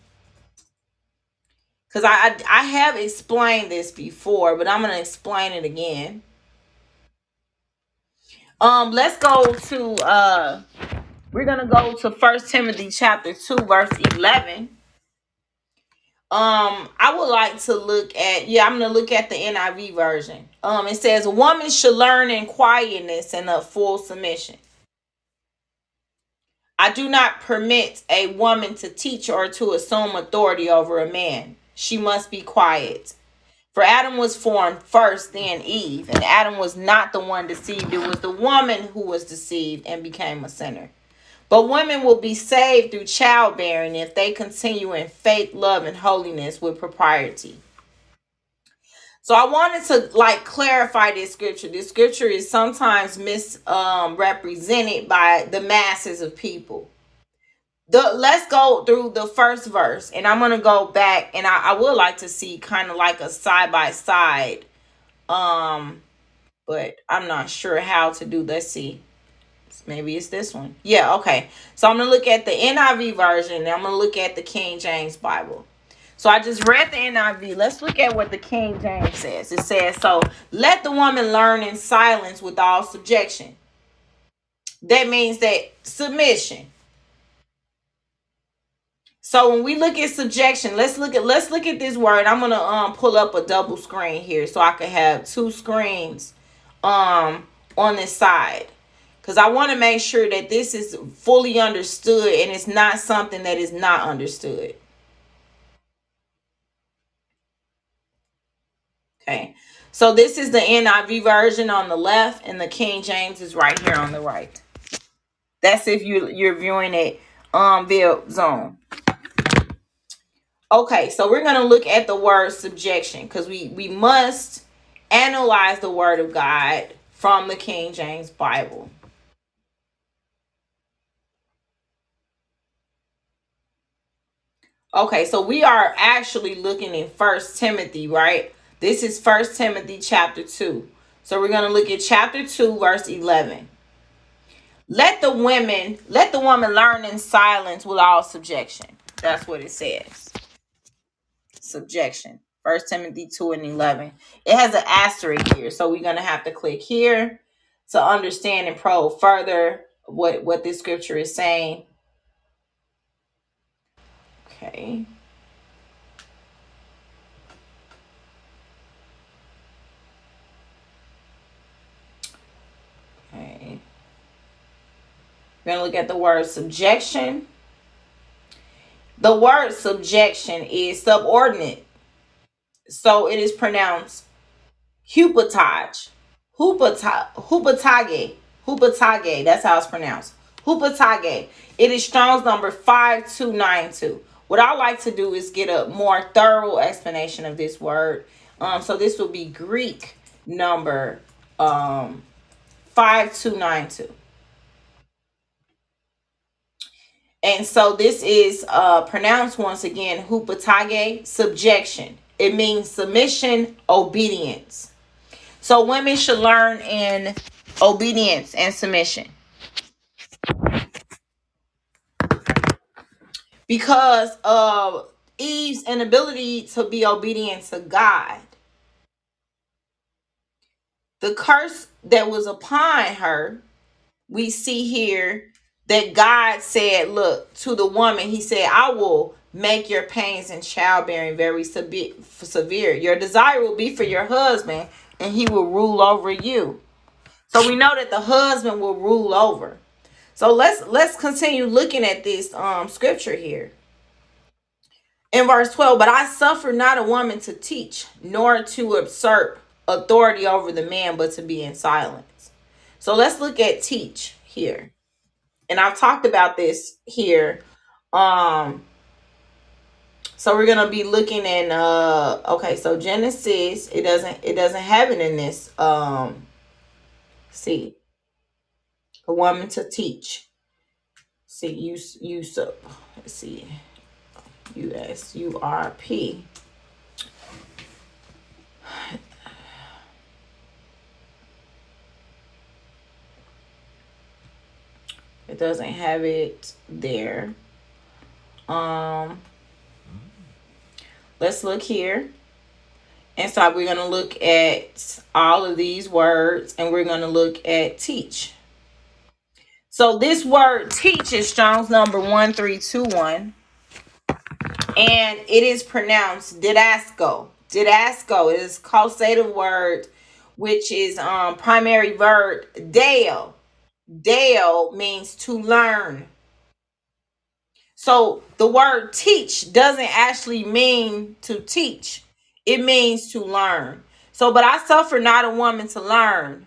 because I, I I have explained this before, but I'm going to explain it again. Um, let's go to uh, we're gonna go to First Timothy chapter two, verse eleven. Um, I would like to look at yeah, I'm gonna look at the NIV version. Um, it says a woman should learn in quietness and a full submission. I do not permit a woman to teach or to assume authority over a man. She must be quiet. For Adam was formed first, then Eve, and Adam was not the one deceived. It was the woman who was deceived and became a sinner. But women will be saved through childbearing if they continue in faith, love, and holiness with propriety. So I wanted to like clarify this scripture. This scripture is sometimes misrepresented um, by the masses of people. The let's go through the first verse, and I'm gonna go back, and I, I would like to see kind of like a side by side, um, but I'm not sure how to do. Let's see. Maybe it's this one. Yeah, okay. So I'm gonna look at the NIV version and I'm gonna look at the King James Bible. So I just read the NIV. Let's look at what the King James says. It says, So let the woman learn in silence with all subjection. That means that submission. So when we look at subjection, let's look at let's look at this word. I'm gonna um pull up a double screen here so I can have two screens um on this side because I want to make sure that this is fully understood and it's not something that is not understood. Okay, so this is the NIV version on the left, and the King James is right here on the right. That's if you you're viewing it um via Zoom. Okay, so we're gonna look at the word subjection because we we must analyze the word of God from the King James Bible. Okay, so we are actually looking in First Timothy, right? This is First Timothy chapter 2. So we're going to look at chapter 2, verse 11. Let the women, let the woman learn in silence with all subjection. That's what it says. Subjection. First Timothy 2 and 11. It has an asterisk here. So we're going to have to click here to understand and probe further what, what this scripture is saying. Okay. Okay. We're going to look at the word subjection. The word subjection is subordinate. So it is pronounced hupatage. Hupatage. Hupatage. That's how it's pronounced. Hupatage. It is Strong's number 5292. What I like to do is get a more thorough explanation of this word. Um, so this will be Greek number um 5292. And so this is uh, pronounced once again, hupatage, subjection. It means submission, obedience. So women should learn in obedience and submission. Because of Eve's inability to be obedient to God. The curse that was upon her, we see here that God said, look, to the woman, he said, I will make your pains in childbearing very severe. Your desire will be for your husband, and he will rule over you. So we know that the husband will rule over. So let's let's continue looking at this um scripture here. In verse 12, but I suffer not a woman to teach, nor to usurp authority over the man, but to be in silence. So let's look at teach here and I've talked about this here. Um, so we're gonna be looking in uh okay, so Genesis, it doesn't it doesn't have it in this. Um see a woman to teach. See you you so let's see U S U R P. It doesn't have it there. Um, let's look here. And so we're going to look at all of these words and we're going to look at teach. So this word teach is Strong's number 1321. And it is pronounced didasco. Didasco is causative word, which is um primary verb dale Dale means to learn. So the word teach doesn't actually mean to teach, it means to learn. So, but I suffer not a woman to learn,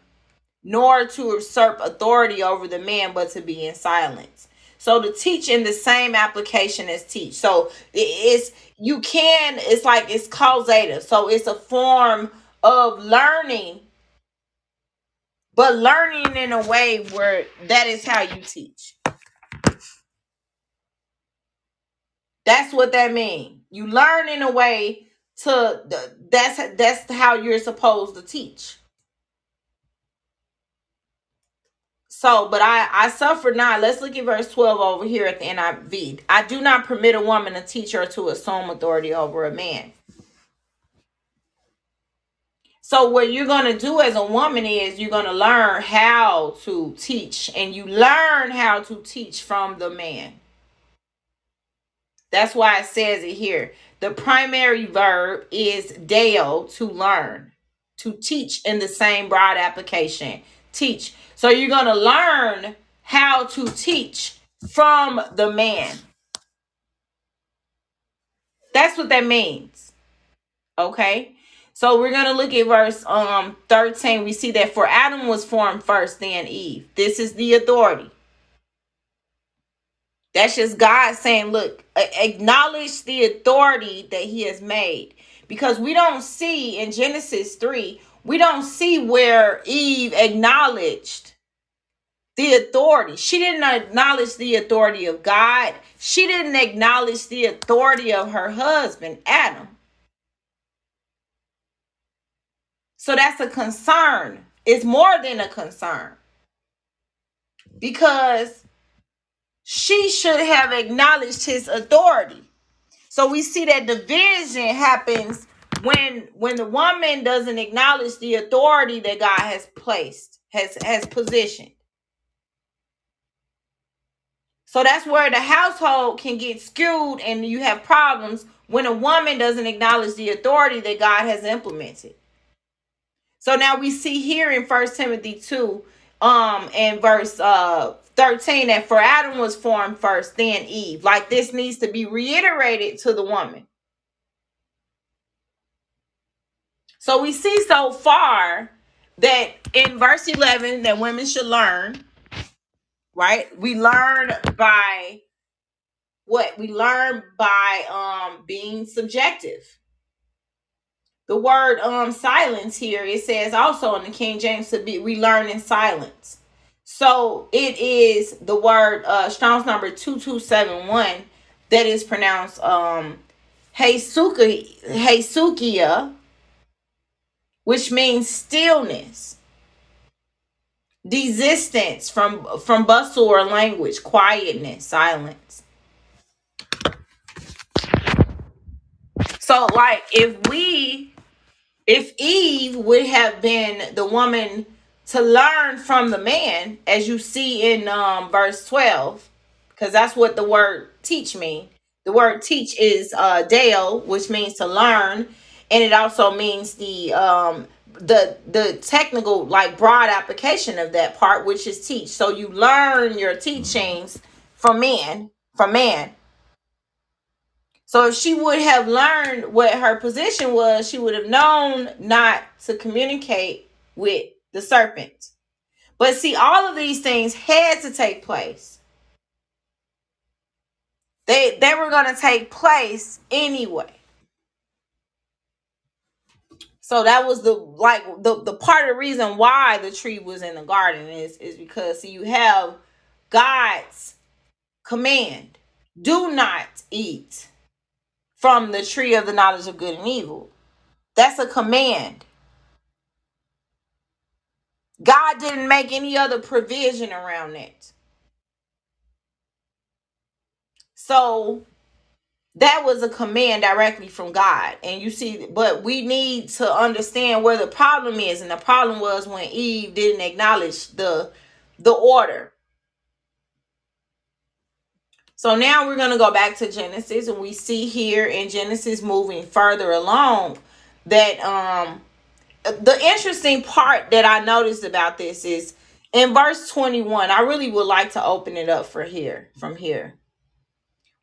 nor to usurp authority over the man, but to be in silence. So to teach in the same application as teach. So it's you can, it's like it's causative. So it's a form of learning but learning in a way where that is how you teach. That's what that means. You learn in a way to that's that's how you're supposed to teach. So, but I I suffer not. Let's look at verse 12 over here at the NIV. I do not permit a woman to teach her to assume authority over a man. So what you're going to do as a woman is you're going to learn how to teach and you learn how to teach from the man. That's why it says it here. The primary verb is deo to learn, to teach in the same broad application. Teach. So you're going to learn how to teach from the man. That's what that means. Okay? So we're going to look at verse um 13. We see that for Adam was formed first, then Eve. This is the authority. That's just God saying, look, acknowledge the authority that he has made. Because we don't see in Genesis 3, we don't see where Eve acknowledged the authority. She didn't acknowledge the authority of God. She didn't acknowledge the authority of her husband, Adam. So that's a concern. It's more than a concern because she should have acknowledged his authority. So we see that division happens when when the woman doesn't acknowledge the authority that God has placed, has has positioned. So that's where the household can get skewed and you have problems when a woman doesn't acknowledge the authority that God has implemented. So now we see here in First Timothy 2, um, and verse uh 13 that for Adam was formed first, then Eve. Like this needs to be reiterated to the woman. So we see so far that in verse 11 that women should learn right? We learn by what? We learn by um being subjective. The word um silence here it says also in the King James to be we learn in silence. So it is the word uh Strong's number 2271 that is pronounced um Hesukia, Hesukia which means stillness desistance from from bustle or language quietness silence. So like if we if eve would have been the woman to learn from the man as you see in um verse 12 because that's what the word teach mean. The word teach is uh dale which means to learn and it also means the um the the technical like broad application of that part which is teach. So you learn your teachings from men from man. So if she would have learned what her position was she would have known not to communicate with the serpent. But see all of these things had to take place. They they were going to take place anyway So that was the like the the part of the reason why the tree was in the garden is is because see, you have God's command: do not eat from the tree of the knowledge of good and evil. That's a command. God didn't make any other provision around that. So that was a command directly from God. And you see, but we need to understand where the problem is. And the problem was when Eve didn't acknowledge the the order. So now we're going to go back to Genesis and we see here in Genesis moving further along that um the interesting part that I noticed about this is in verse 21. I really would like to open it up for here from here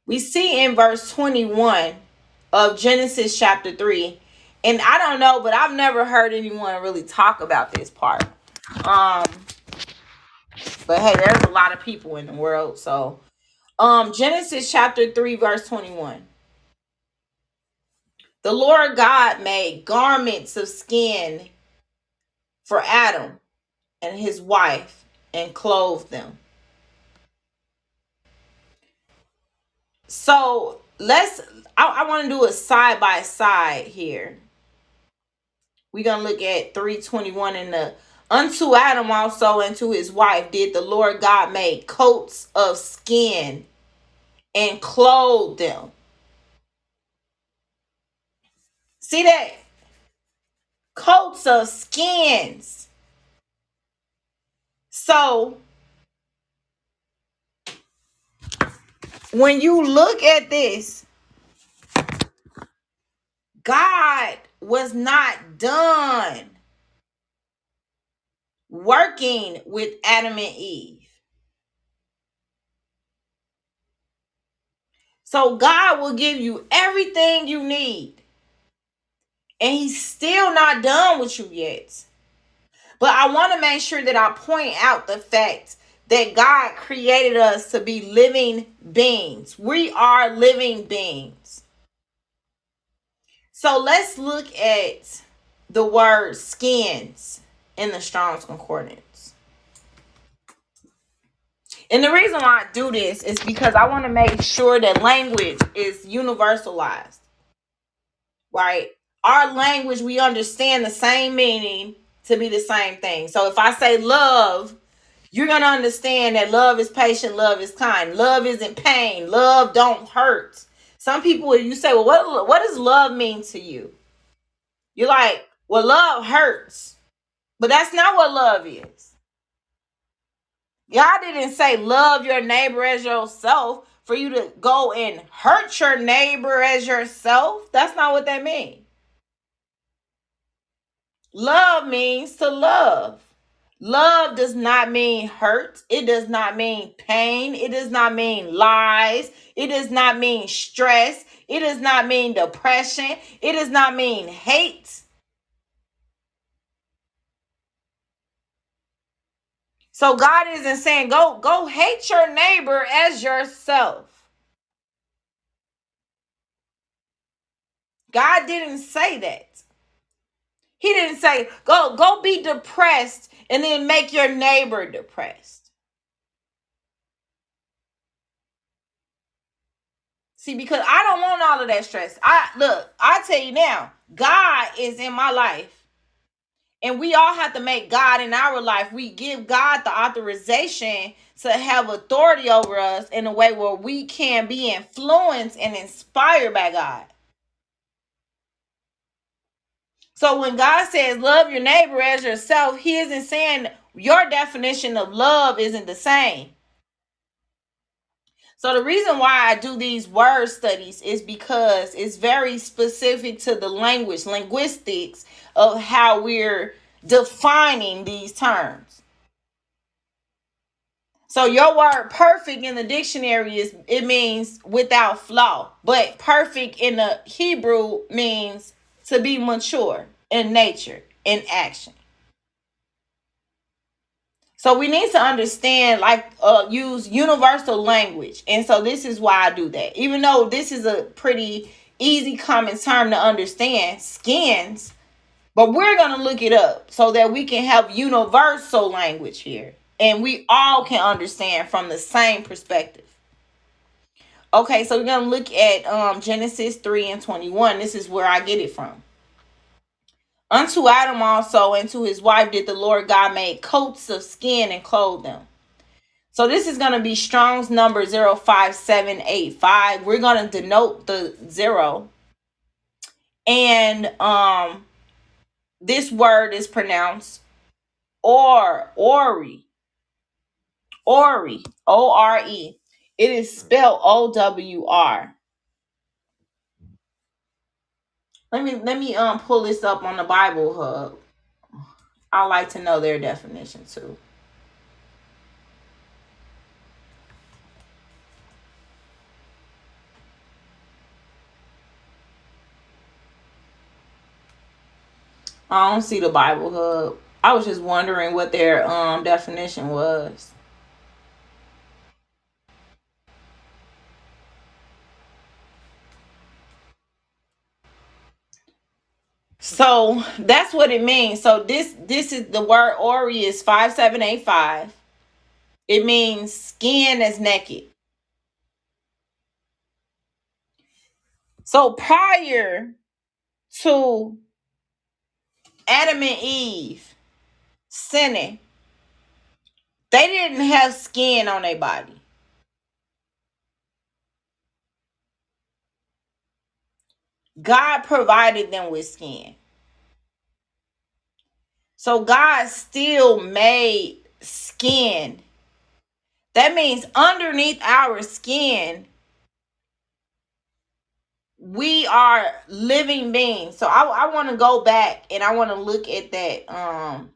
we see in verse 21 of Genesis chapter 3. And I don't know, but I've never heard anyone really talk about this part. Um but hey, there's a lot of people in the world, so um Genesis chapter 3 verse 21. The Lord God made garments of skin for Adam and his wife and clothed them. So let's I, I want to do a side by side here. We're gonna look at 321 in the unto Adam also and to his wife did the Lord God make coats of skin and clothed them. See that? Coats of skins. So when you look at this, God was not done working with Adam and Eve. So God will give you everything you need. And he's still not done with you yet. But I want to make sure that I point out the fact that God created us to be living beings. We are living beings. So let's look at the word skins in the Strong's Concordance. And the reason why I do this is because I want to make sure that language is universalized. Right? Our language, we understand the same meaning to be the same thing. So if I say love, you're going to understand that love is patient, love is kind. Love isn't pain, love don't hurt. Some people you say, "Well, what what does love mean to you?" You're like, "Well, love hurts." But that's not what love is. Y'all didn't say love your neighbor as yourself for you to go and hurt your neighbor as yourself. That's not what that means. Love means to love. Love does not mean hurt. It does not mean pain. It does not mean lies. It does not mean stress. It does not mean depression. It does not mean hate. So God isn't saying go go hate your neighbor as yourself. God didn't say that. He didn't say go go be depressed and then make your neighbor depressed. See, because I don't want all of that stress. I look, I tell you now, God is in my life. And we all have to make God in our life. We give God the authorization to have authority over us in a way where we can be influenced and inspired by God. So when God says love your neighbor as yourself, he isn't saying your definition of love isn't the same. So the reason why I do these word studies is because it's very specific to the language, linguistics of how we're defining these terms. So your word perfect in the dictionary is it means without flaw, but perfect in the Hebrew means to be mature in nature, in action. So we need to understand, like, uh, use universal language. And so this is why I do that. Even though this is a pretty easy, common term to understand, skins, but we're going to look it up so that we can have universal language here. And we all can understand from the same perspective. Okay, so we're going to look at um, Genesis 3 and 21. This is where I get it from. Unto Adam also and to his wife did the Lord God make coats of skin and clothe them. So this is going to be Strong's number 05785. We're going to denote the zero. And um this word is pronounced or ori. Ori. O R E. It is spelled O W R. Let me let me um pull this up on the Bible hub. I like to know their definition too. I don't see the Bible hub. I was just wondering what their um definition was. So that's what it means. So this this is the word Ori is 5785. It means skin is naked. So prior to Adam and Eve sinning, they didn't have skin on their body. God provided them with skin. So God still made skin. That means underneath our skin, we are living beings. So I, I want to go back and I want to look at that um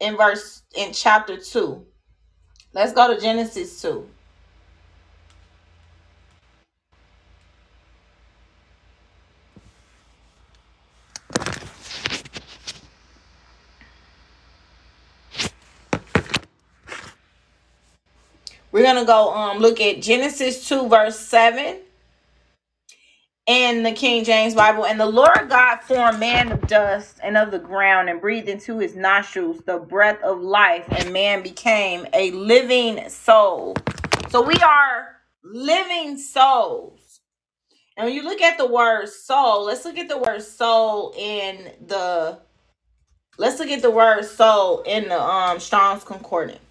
in verse in chapter 2. Let's go to Genesis 2. We're gonna go um look at Genesis 2, verse 7 in the King James Bible. And the Lord God formed man of dust and of the ground and breathed into his nostrils the breath of life, and man became a living soul. So we are living souls. And when you look at the word soul, let's look at the word soul in the let's look at the word soul in the um Strong's Concordance.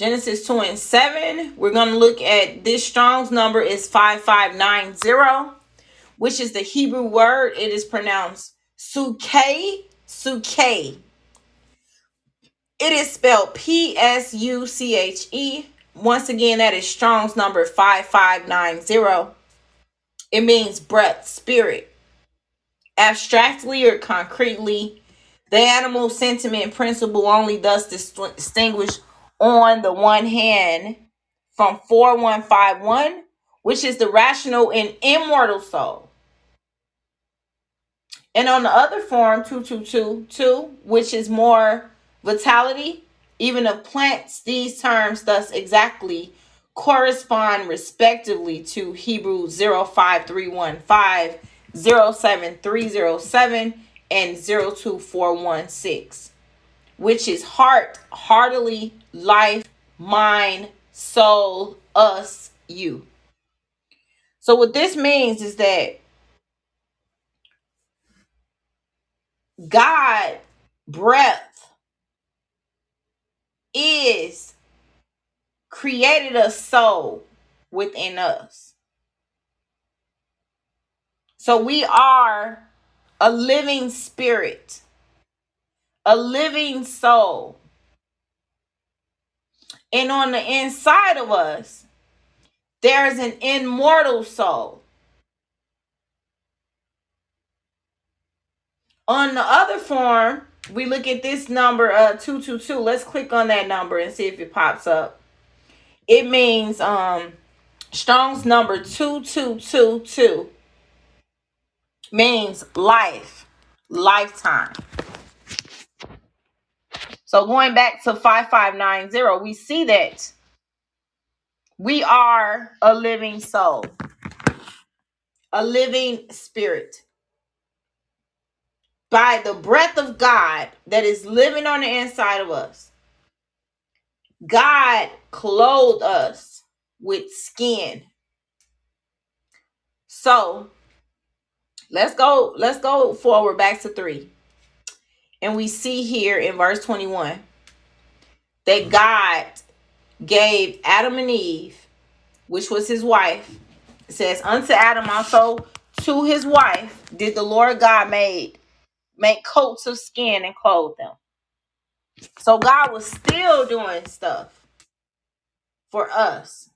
Genesis 2 and 7. We're going to look at this Strong's number is 5590, which is the Hebrew word. It is pronounced suke, suke. It is spelled P S U C H E. Once again, that is Strong's number 5590. It means breath, spirit. Abstractly or concretely, the animal sentiment principle only thus distinguished on the one hand from 4151, which is the rational and immortal soul. And on the other form, 2222, which is more vitality, even of plants, these terms thus exactly correspond respectively to Hebrews 05315, 07307, and 02416, which is heart, heartily, life, mind, soul, us, you. So, what this means is that God, breath, is created a soul within us. So, we are a living spirit, a living soul and on the inside of us, there is an immortal soul. On the other form, we look at this number uh 222. Let's click on that number and see if it pops up. It means um Strong's number 2222 means life, lifetime. So going back to 5590, we see that we are a living soul, a living spirit. By the breath of God that is living on the inside of us, God clothed us with skin. So let's go, let's go forward back to three. And we see here in verse 21 that God gave Adam and Eve, which was his wife, it says, Unto Adam also to his wife did the Lord God made make coats of skin and clothe them. So God was still doing stuff for us.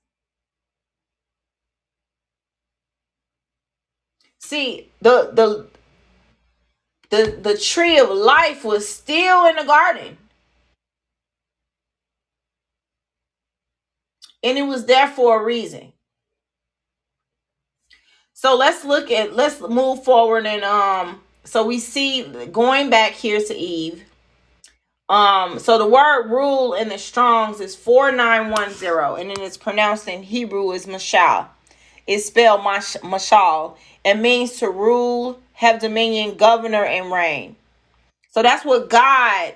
See, the the the, the tree of life was still in the garden. And it was there for a reason. So let's look at let's move forward and um so we see going back here to Eve. Um so the word rule in the Strongs is 4910 and then it's pronounced in Hebrew is mashal. It's spelled mash, mashal. It means to rule, have dominion, governor, and reign. So that's what God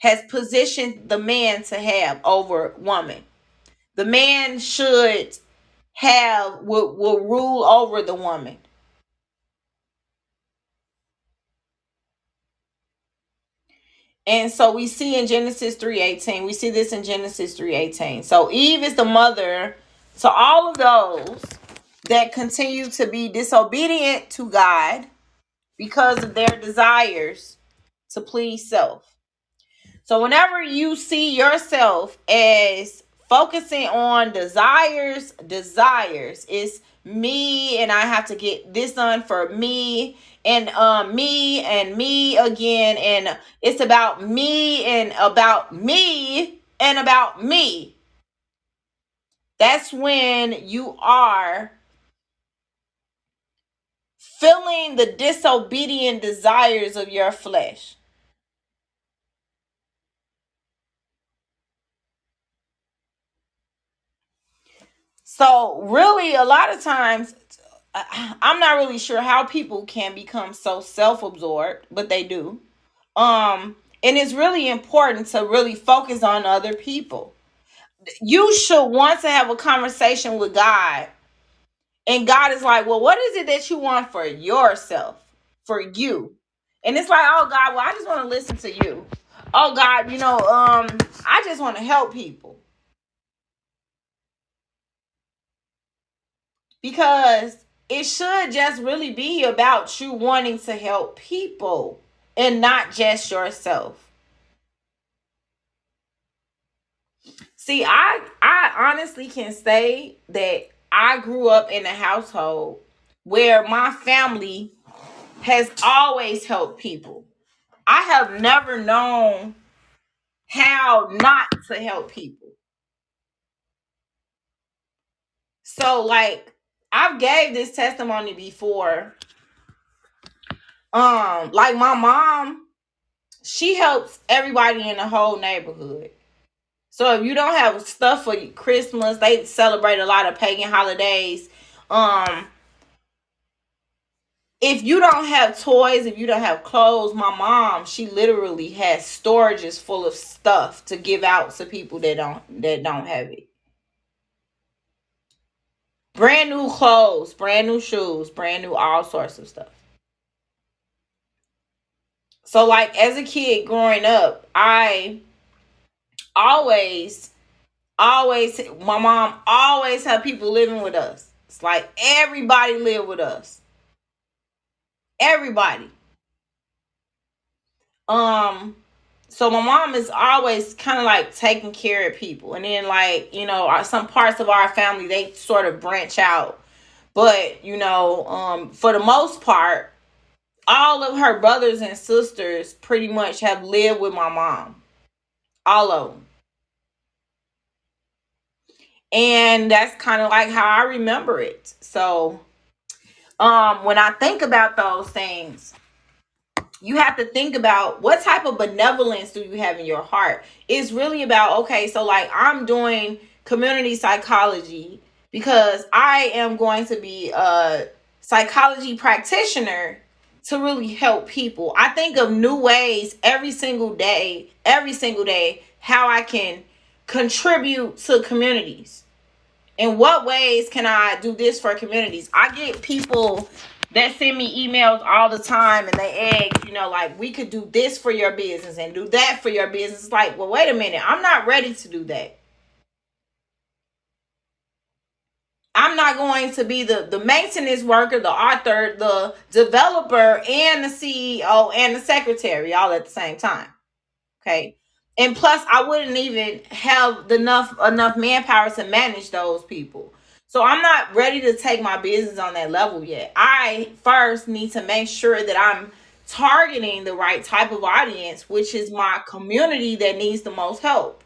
has positioned the man to have over woman. The man should have will, will rule over the woman. And so we see in Genesis 3:18, we see this in Genesis 3:18. So Eve is the mother to all of those that continue to be disobedient to God because of their desires to please self. So, whenever you see yourself as focusing on desires, desires it's me, and I have to get this done for me, and um, me, and me again, and it's about me, and about me, and about me. That's when you are filling the disobedient desires of your flesh. So, really, a lot of times, I'm not really sure how people can become so self absorbed, but they do. Um, and it's really important to really focus on other people. You should want to have a conversation with God, and God is like, Well, what is it that you want for yourself? For you. And it's like, oh God, well, I just want to listen to you. Oh God, you know, um, I just want to help people. Because it should just really be about you wanting to help people and not just yourself. See, I I honestly can say that I grew up in a household where my family has always helped people. I have never known how not to help people. So like I've gave this testimony before. Um like my mom, she helps everybody in the whole neighborhood. So if you don't have stuff for Christmas, they celebrate a lot of pagan holidays. Um if you don't have toys, if you don't have clothes, my mom, she literally has storages full of stuff to give out to people that don't that don't have it. Brand new clothes, brand new shoes, brand new all sorts of stuff. So like as a kid growing up, I always always my mom always had people living with us. It's like everybody lived with us. Everybody. Um so my mom is always kind of like taking care of people and then like you know some parts of our family they sort of branch out but you know um for the most part all of her brothers and sisters pretty much have lived with my mom and that's kind of like how I remember it. So, um, when I think about those things, you have to think about what type of benevolence do you have in your heart. It's really about okay, so like I'm doing community psychology because I am going to be a psychology practitioner to really help people. I think of new ways every single day, every single day, how I can contribute to communities in what ways can I do this for communities? I get people that send me emails all the time and they egg, you know, like we could do this for your business and do that for your business. It's like, well, wait a minute, I'm not ready to do that. I'm not going to be the, the maintenance worker, the author, the developer, and the CEO and the secretary all at the same time. Okay? And plus i wouldn't even have enough enough manpower to manage those people. So i'm not ready to take my business on that level yet. I first need to make sure that i'm targeting the right type of audience which is my community that needs the most help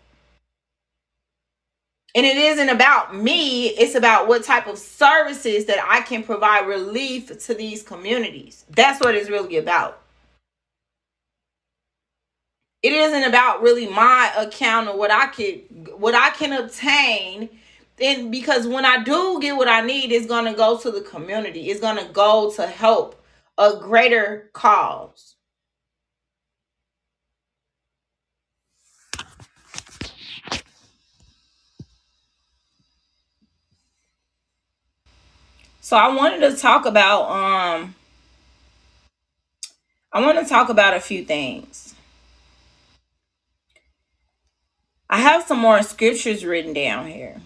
and it isn't about me it's about what type of services that i can provide relief to these communities that's what it's really about it isn't about really my account or what I could what I can obtain. And because when I do get what I need, it's gonna go to the community. It's gonna go to help a greater cause. So I wanted to talk about um I want to talk about a few things. I have some more scriptures written down here.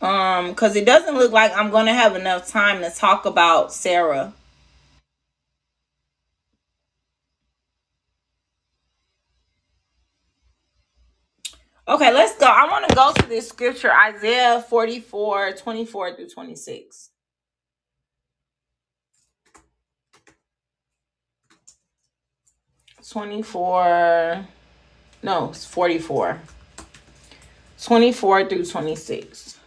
Um, because it doesn't look like I'm gonna have enough time to talk about Sarah. Okay, let's go. I want to go to this scripture, Isaiah 44, 24 through 26. Twenty-four, no, it's forty-four. 24 through 26.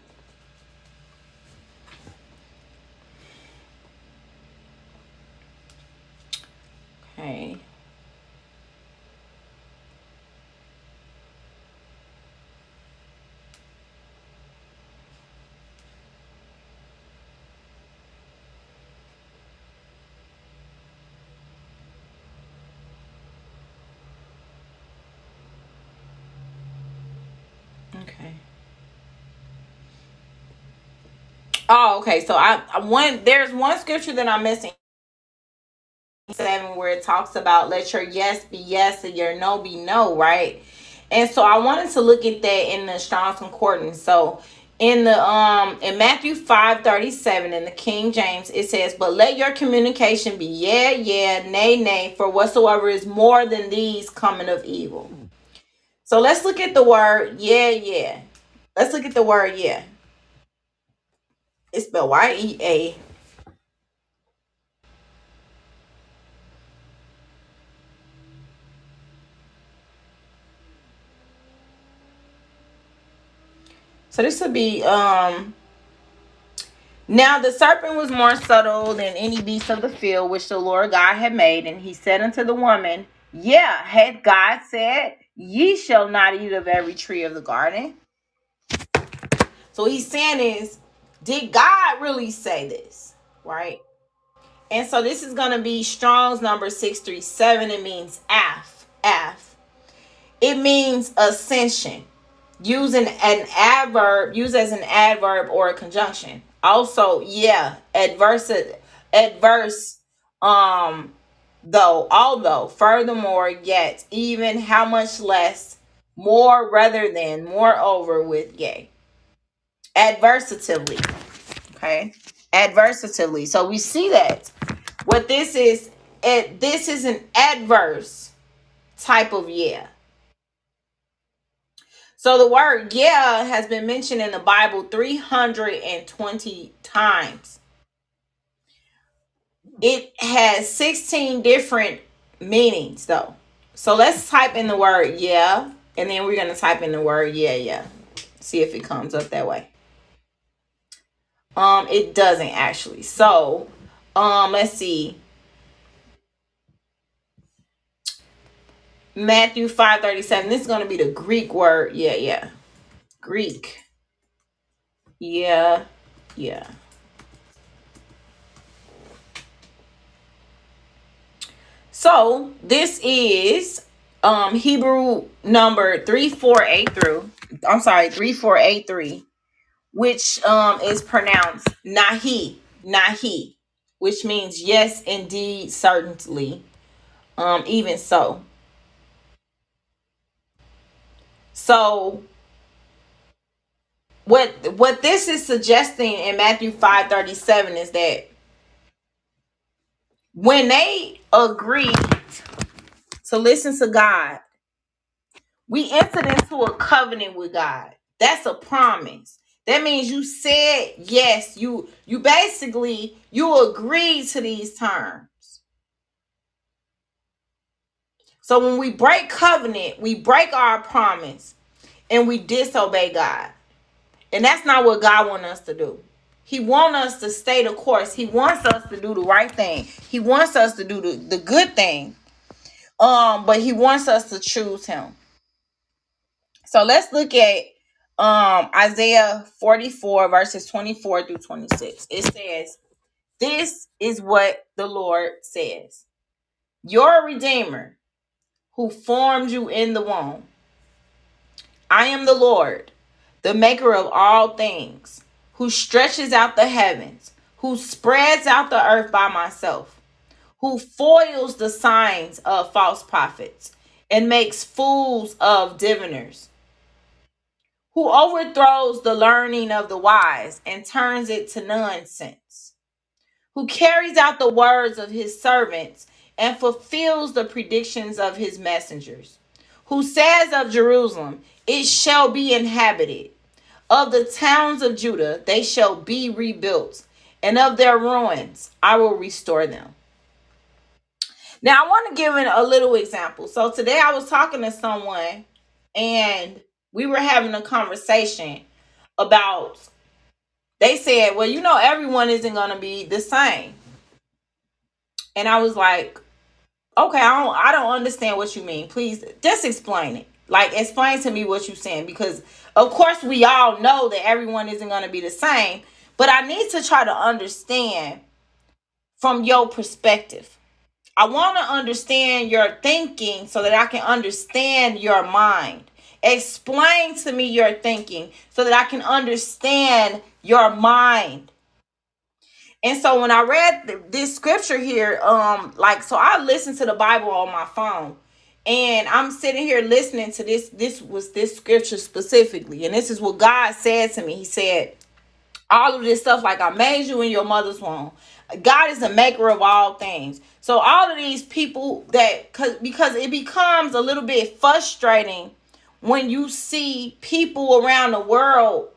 Okay. Okay. Oh, okay. So I, I one there's one scripture that I'm missing. Seven where it talks about let your yes be yes and your no be no, right? And so I wanted to look at that in the Strong's Concordance. So in the um in Matthew 5 37 in the King James, it says, But let your communication be yeah, yeah, nay, nay, for whatsoever is more than these coming of evil. So let's look at the word yeah, yeah. Let's look at the word yeah. It's spelled Y-E-A. So this would be um now the serpent was more subtle than any beast of the field which the Lord God had made, and he said unto the woman, Yeah, had God said, Ye shall not eat of every tree of the garden. So he's saying is, did God really say this? Right? And so this is going to be Strong's number 637. It means af, af. It means accession. Using an adverb, used as an adverb or a conjunction. Also, yeah, adverse, adverse, um, though, although, furthermore, yet, even, how much less, more rather than, moreover, with yea. Adversatively. Okay. Adversatively. So we see that. What this is, it this is an adverse type of yeah. So the word yeah has been mentioned in the Bible 320 times. It has 16 different meanings though. So let's type in the word yeah and then we're going to type in the word yeah yeah. See if it comes up that way. Um it doesn't actually. So um let's see. Matthew 5:37. This is going to be the Greek word. Yeah, yeah. Greek. Yeah. Yeah. So, this is um Hebrew number 3483 through I'm sorry, 3483 which um is pronounced nahi, nahi, which means yes indeed certainly. Um even so. So what what this is suggesting in Matthew 5:37 is that when they agreed to listen to God, we entered into a covenant with God. That's a promise. That means you said yes. You you basically you agreed to these terms. So when we break covenant, we break our promise and we disobey God. And that's not what God wants us to do. He wants us to stay the course. He wants us to do the right thing. He wants us to do the, the good thing. Um, but he wants us to choose him. So let's look at um Isaiah 44 verses 24 through 26. It says, This is what the Lord says. Your redeemer who formed you in the womb. I am the Lord, the maker of all things, who stretches out the heavens, who spreads out the earth by myself, who foils the signs of false prophets and makes fools of diviners, who overthrows the learning of the wise and turns it to nonsense, who carries out the words of his servants and fulfills the predictions of his messengers, who says of Jerusalem, It shall be inhabited. Of the towns of Judah, they shall be rebuilt, and of their ruins, I will restore them. Now, I want to give a little example. So, today I was talking to someone, and we were having a conversation about, they said, Well, you know, everyone isn't going to be the same. And I was like, okay, I don't I don't understand what you mean. Please just explain it. Like explain to me what you're saying because of course we all know that everyone isn't going to be the same, but I need to try to understand from your perspective. I want to understand your thinking so that I can understand your mind Explain to me your thinking so that I can understand your mind. And so when I read th- this scripture here, um, like so I listened to the Bible on my phone. And I'm sitting here listening to this. This was this scripture specifically. And this is what God said to me. He said, all of this stuff like I made you in your mother's womb. God is the maker of all things. So all of these people that cause because it becomes a little bit frustrating when you see people around the world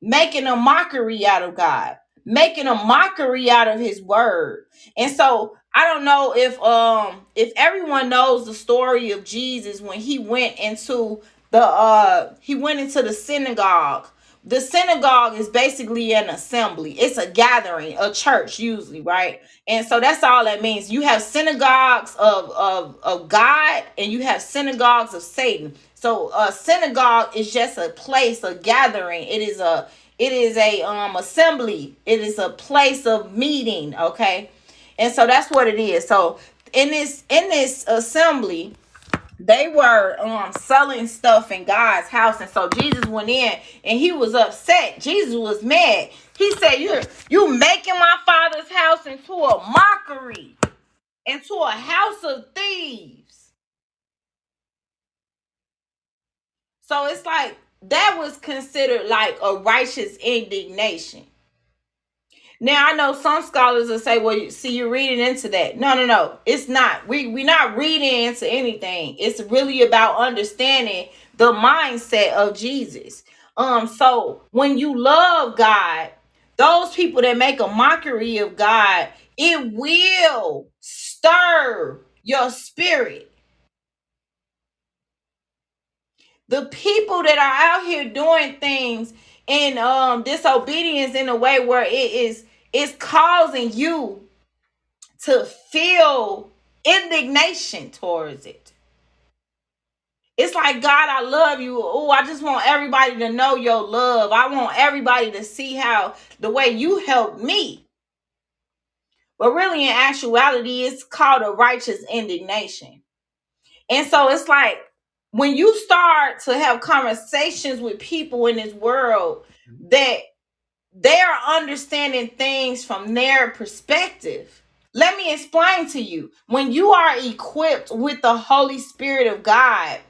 making a mockery out of God, making a mockery out of his word. And so I don't know if um if everyone knows the story of Jesus when he went into the uh he went into the synagogue. The synagogue is basically an assembly. It's a gathering, a church usually, right? And so that's all that means. You have synagogues of of of God and you have synagogues of Satan. So a synagogue is just a place, a gathering. It is a it is a um assembly. It is a place of meeting, okay? And so that's what it is. So in this in this assembly, they were um selling stuff in God's house, and so Jesus went in and he was upset. Jesus was mad. He said, "You're you making my father's house into a mockery, into a house of thieves." So it's like that was considered like a righteous indignation. Now I know some scholars will say, "Well, see, you're reading into that." No, no, no, it's not. We we're not reading into anything. It's really about understanding the mindset of Jesus. Um, so when you love God, those people that make a mockery of God, it will stir your spirit. The people that are out here doing things in um disobedience in a way where it is it's causing you to feel indignation towards it. It's like god i love you. Oh i just want everybody to know your love. I want everybody to see how the way you helped me. But really in actuality it's called a righteous indignation. And so it's like when you start to have conversations with people in this world that they are understanding things from their perspective. Let me explain to you. When you are equipped with the Holy Spirit of God,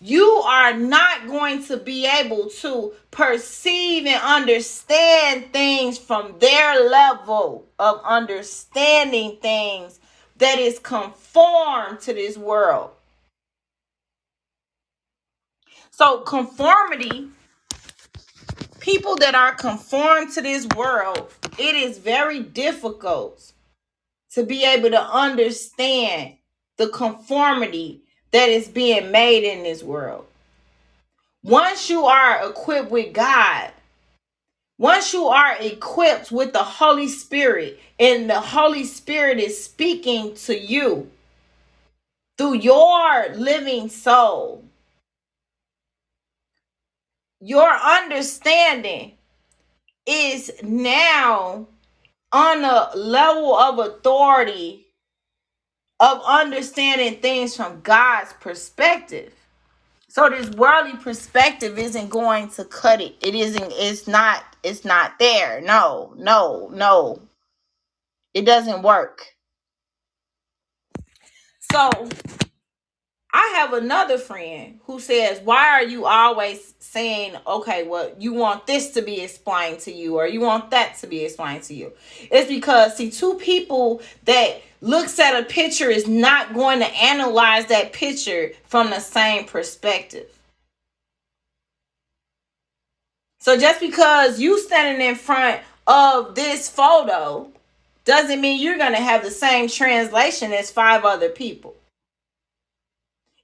you are not going to be able to perceive and understand things from their level of understanding things that is conformed to this world. So conformity, people that are conformed to this world, it is very difficult to be able to understand the conformity that is being made in this world. Once you are equipped with God, once you are equipped with the Holy Spirit, and the Holy Spirit is speaking to you through your living soul, your understanding is now on a level of authority of understanding things from God's perspective. So this worldly perspective isn't going to cut it. It isn't it's not it's not there. No, no, no. It doesn't work. So I have another friend who says, Why are you always saying, okay, well, you want this to be explained to you or you want that to be explained to you? It's because, see, two people that looks at a picture is not going to analyze that picture from the same perspective. So just because you standing in front of this photo doesn't mean you're going to have the same translation as five other people.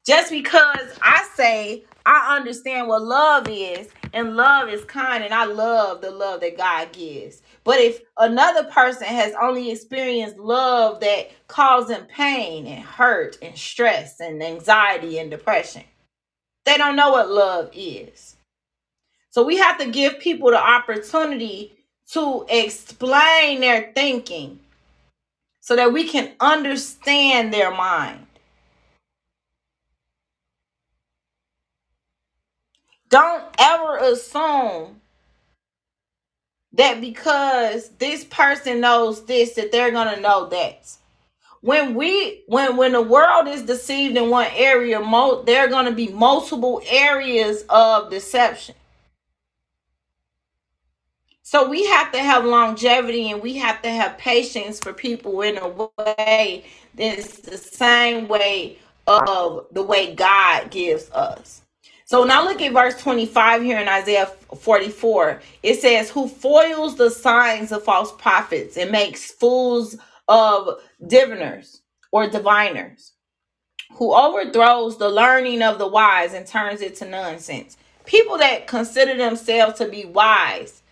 Just because I say I understand what love is, and love is kind, and I love the love that God gives. But if another person has only experienced love that causes them pain and hurt and stress and anxiety and depression, they don't know what love is. So we have to give people the opportunity to explain their thinking so that we can understand their mind. Don't ever assume that because this person knows this that they're going to know that. When we when when the world is deceived in one area mo- there are going to be multiple areas of deception. So we have to have longevity and we have to have patience for people in a way that's the same way of the way god gives us so now look at verse 25 here in Isaiah 44. It says, Who foils the signs of false prophets and makes fools of diviners or diviners, who overthrows the learning of the wise and turns it to nonsense. People that consider themselves to be wise,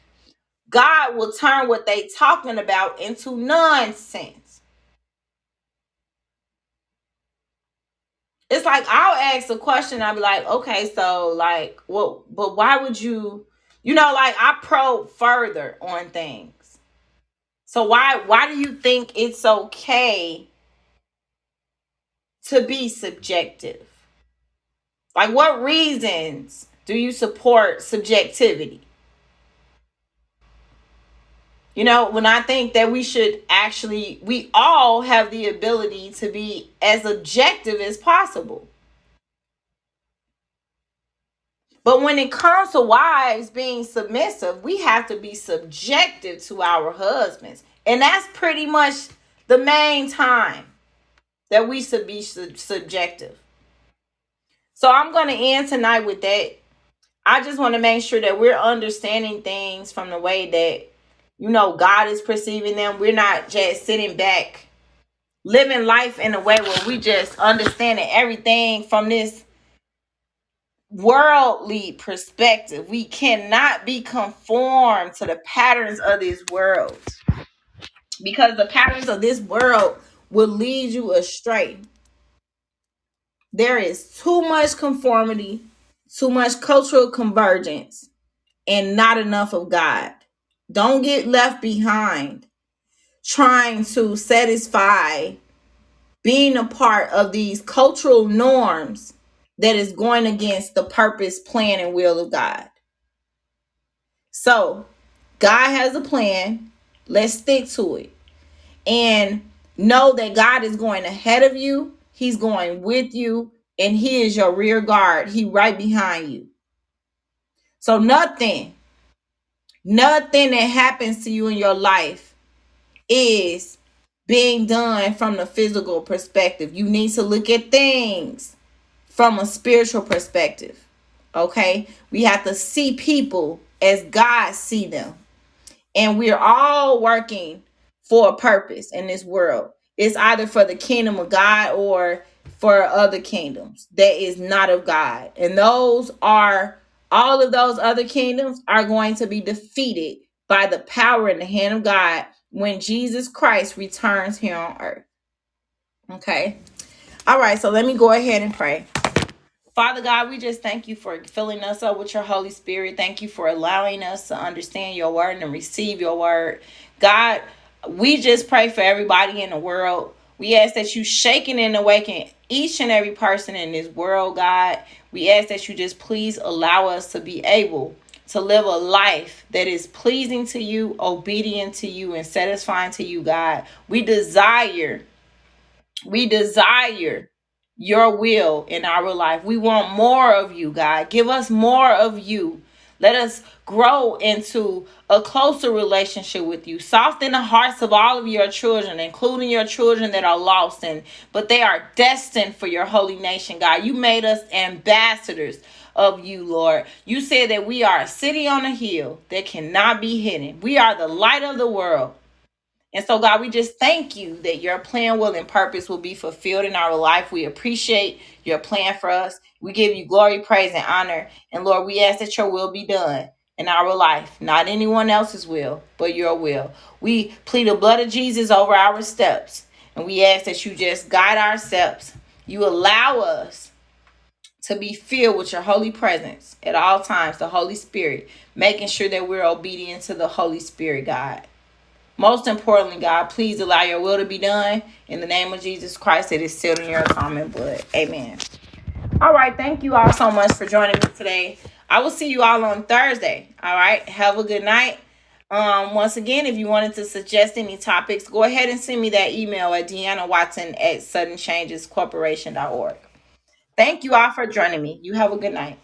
God will turn what they talking about into nonsense. It's like I'll ask a question. I'll be like, okay, so like, well, but why would you, you know, like I probe further on things. So why why do you think it's okay to be subjective? Like, what reasons do you support subjectivity? You know, when I think that we should actually, we all have the ability to be as objective as possible. But when it comes to wives being submissive, we have to be subjective to our husbands. And that's pretty much the main time that we should be sub- subjective. So I'm going to end tonight with that. I just want to make sure that we're understanding things from the way that you know, God is perceiving them. We're not just sitting back, living life in a way where we just understanding everything from this worldly perspective. We cannot be conformed to the patterns of this world because the patterns of this world will lead you astray. There is too much conformity, too much cultural convergence, and not enough of God. Don't get left behind trying to satisfy being a part of these cultural norms that is going against the purpose, plan, and will of God. So, God has a plan. Let's stick to it. And know that God is going ahead of you, He's going with you, and He is your rear guard. He right behind you. So, nothing Nothing that happens to you in your life is being done from the physical perspective. You need to look at things from a spiritual perspective. Okay? We have to see people as God see them. And we're all working for a purpose in this world. It's either for the kingdom of God or for other kingdoms that is not of God. And those are all of those other kingdoms are going to be defeated by the power in the hand of God when Jesus Christ returns here on earth. Okay. All right, so let me go ahead and pray. Father God, we just thank you for filling us up with your Holy Spirit. Thank you for allowing us to understand your word and receive your word. God, we just pray for everybody in the world. We ask that you shaking and awaken each and every person in this world, God. We ask that you just please allow us to be able to live a life that is pleasing to you, obedient to you, and satisfying to you, God. We desire, we desire your will in our life. We want more of you, God. Give us more of you. Let us grow into a closer relationship with you. Soften the hearts of all of your children, including your children that are lost and but they are destined for your holy nation, God. You made us ambassadors of you, Lord. You said that we are a city on a hill that cannot be hidden. We are the light of the world. And so, God, we just thank you that your plan, will, and purpose will be fulfilled in our life. We appreciate your plan for us. We give you glory, praise, and honor. And Lord, we ask that your will be done in our life, not anyone else's will, but your will. We plead the blood of Jesus over our steps. And we ask that you just guide our steps. You allow us to be filled with your holy presence at all times, the Holy Spirit, making sure that we're obedient to the Holy Spirit, God. Most importantly, God, please allow your will to be done in the name of Jesus Christ it is sealed in your atonement blood. Amen. All right. Thank you all so much for joining me today. I will see you all on Thursday. All right. Have a good night. Um, once again, if you wanted to suggest any topics, go ahead and send me that email at Deanna Watson at suddenchangescorporation.org. Thank you all for joining me. You have a good night.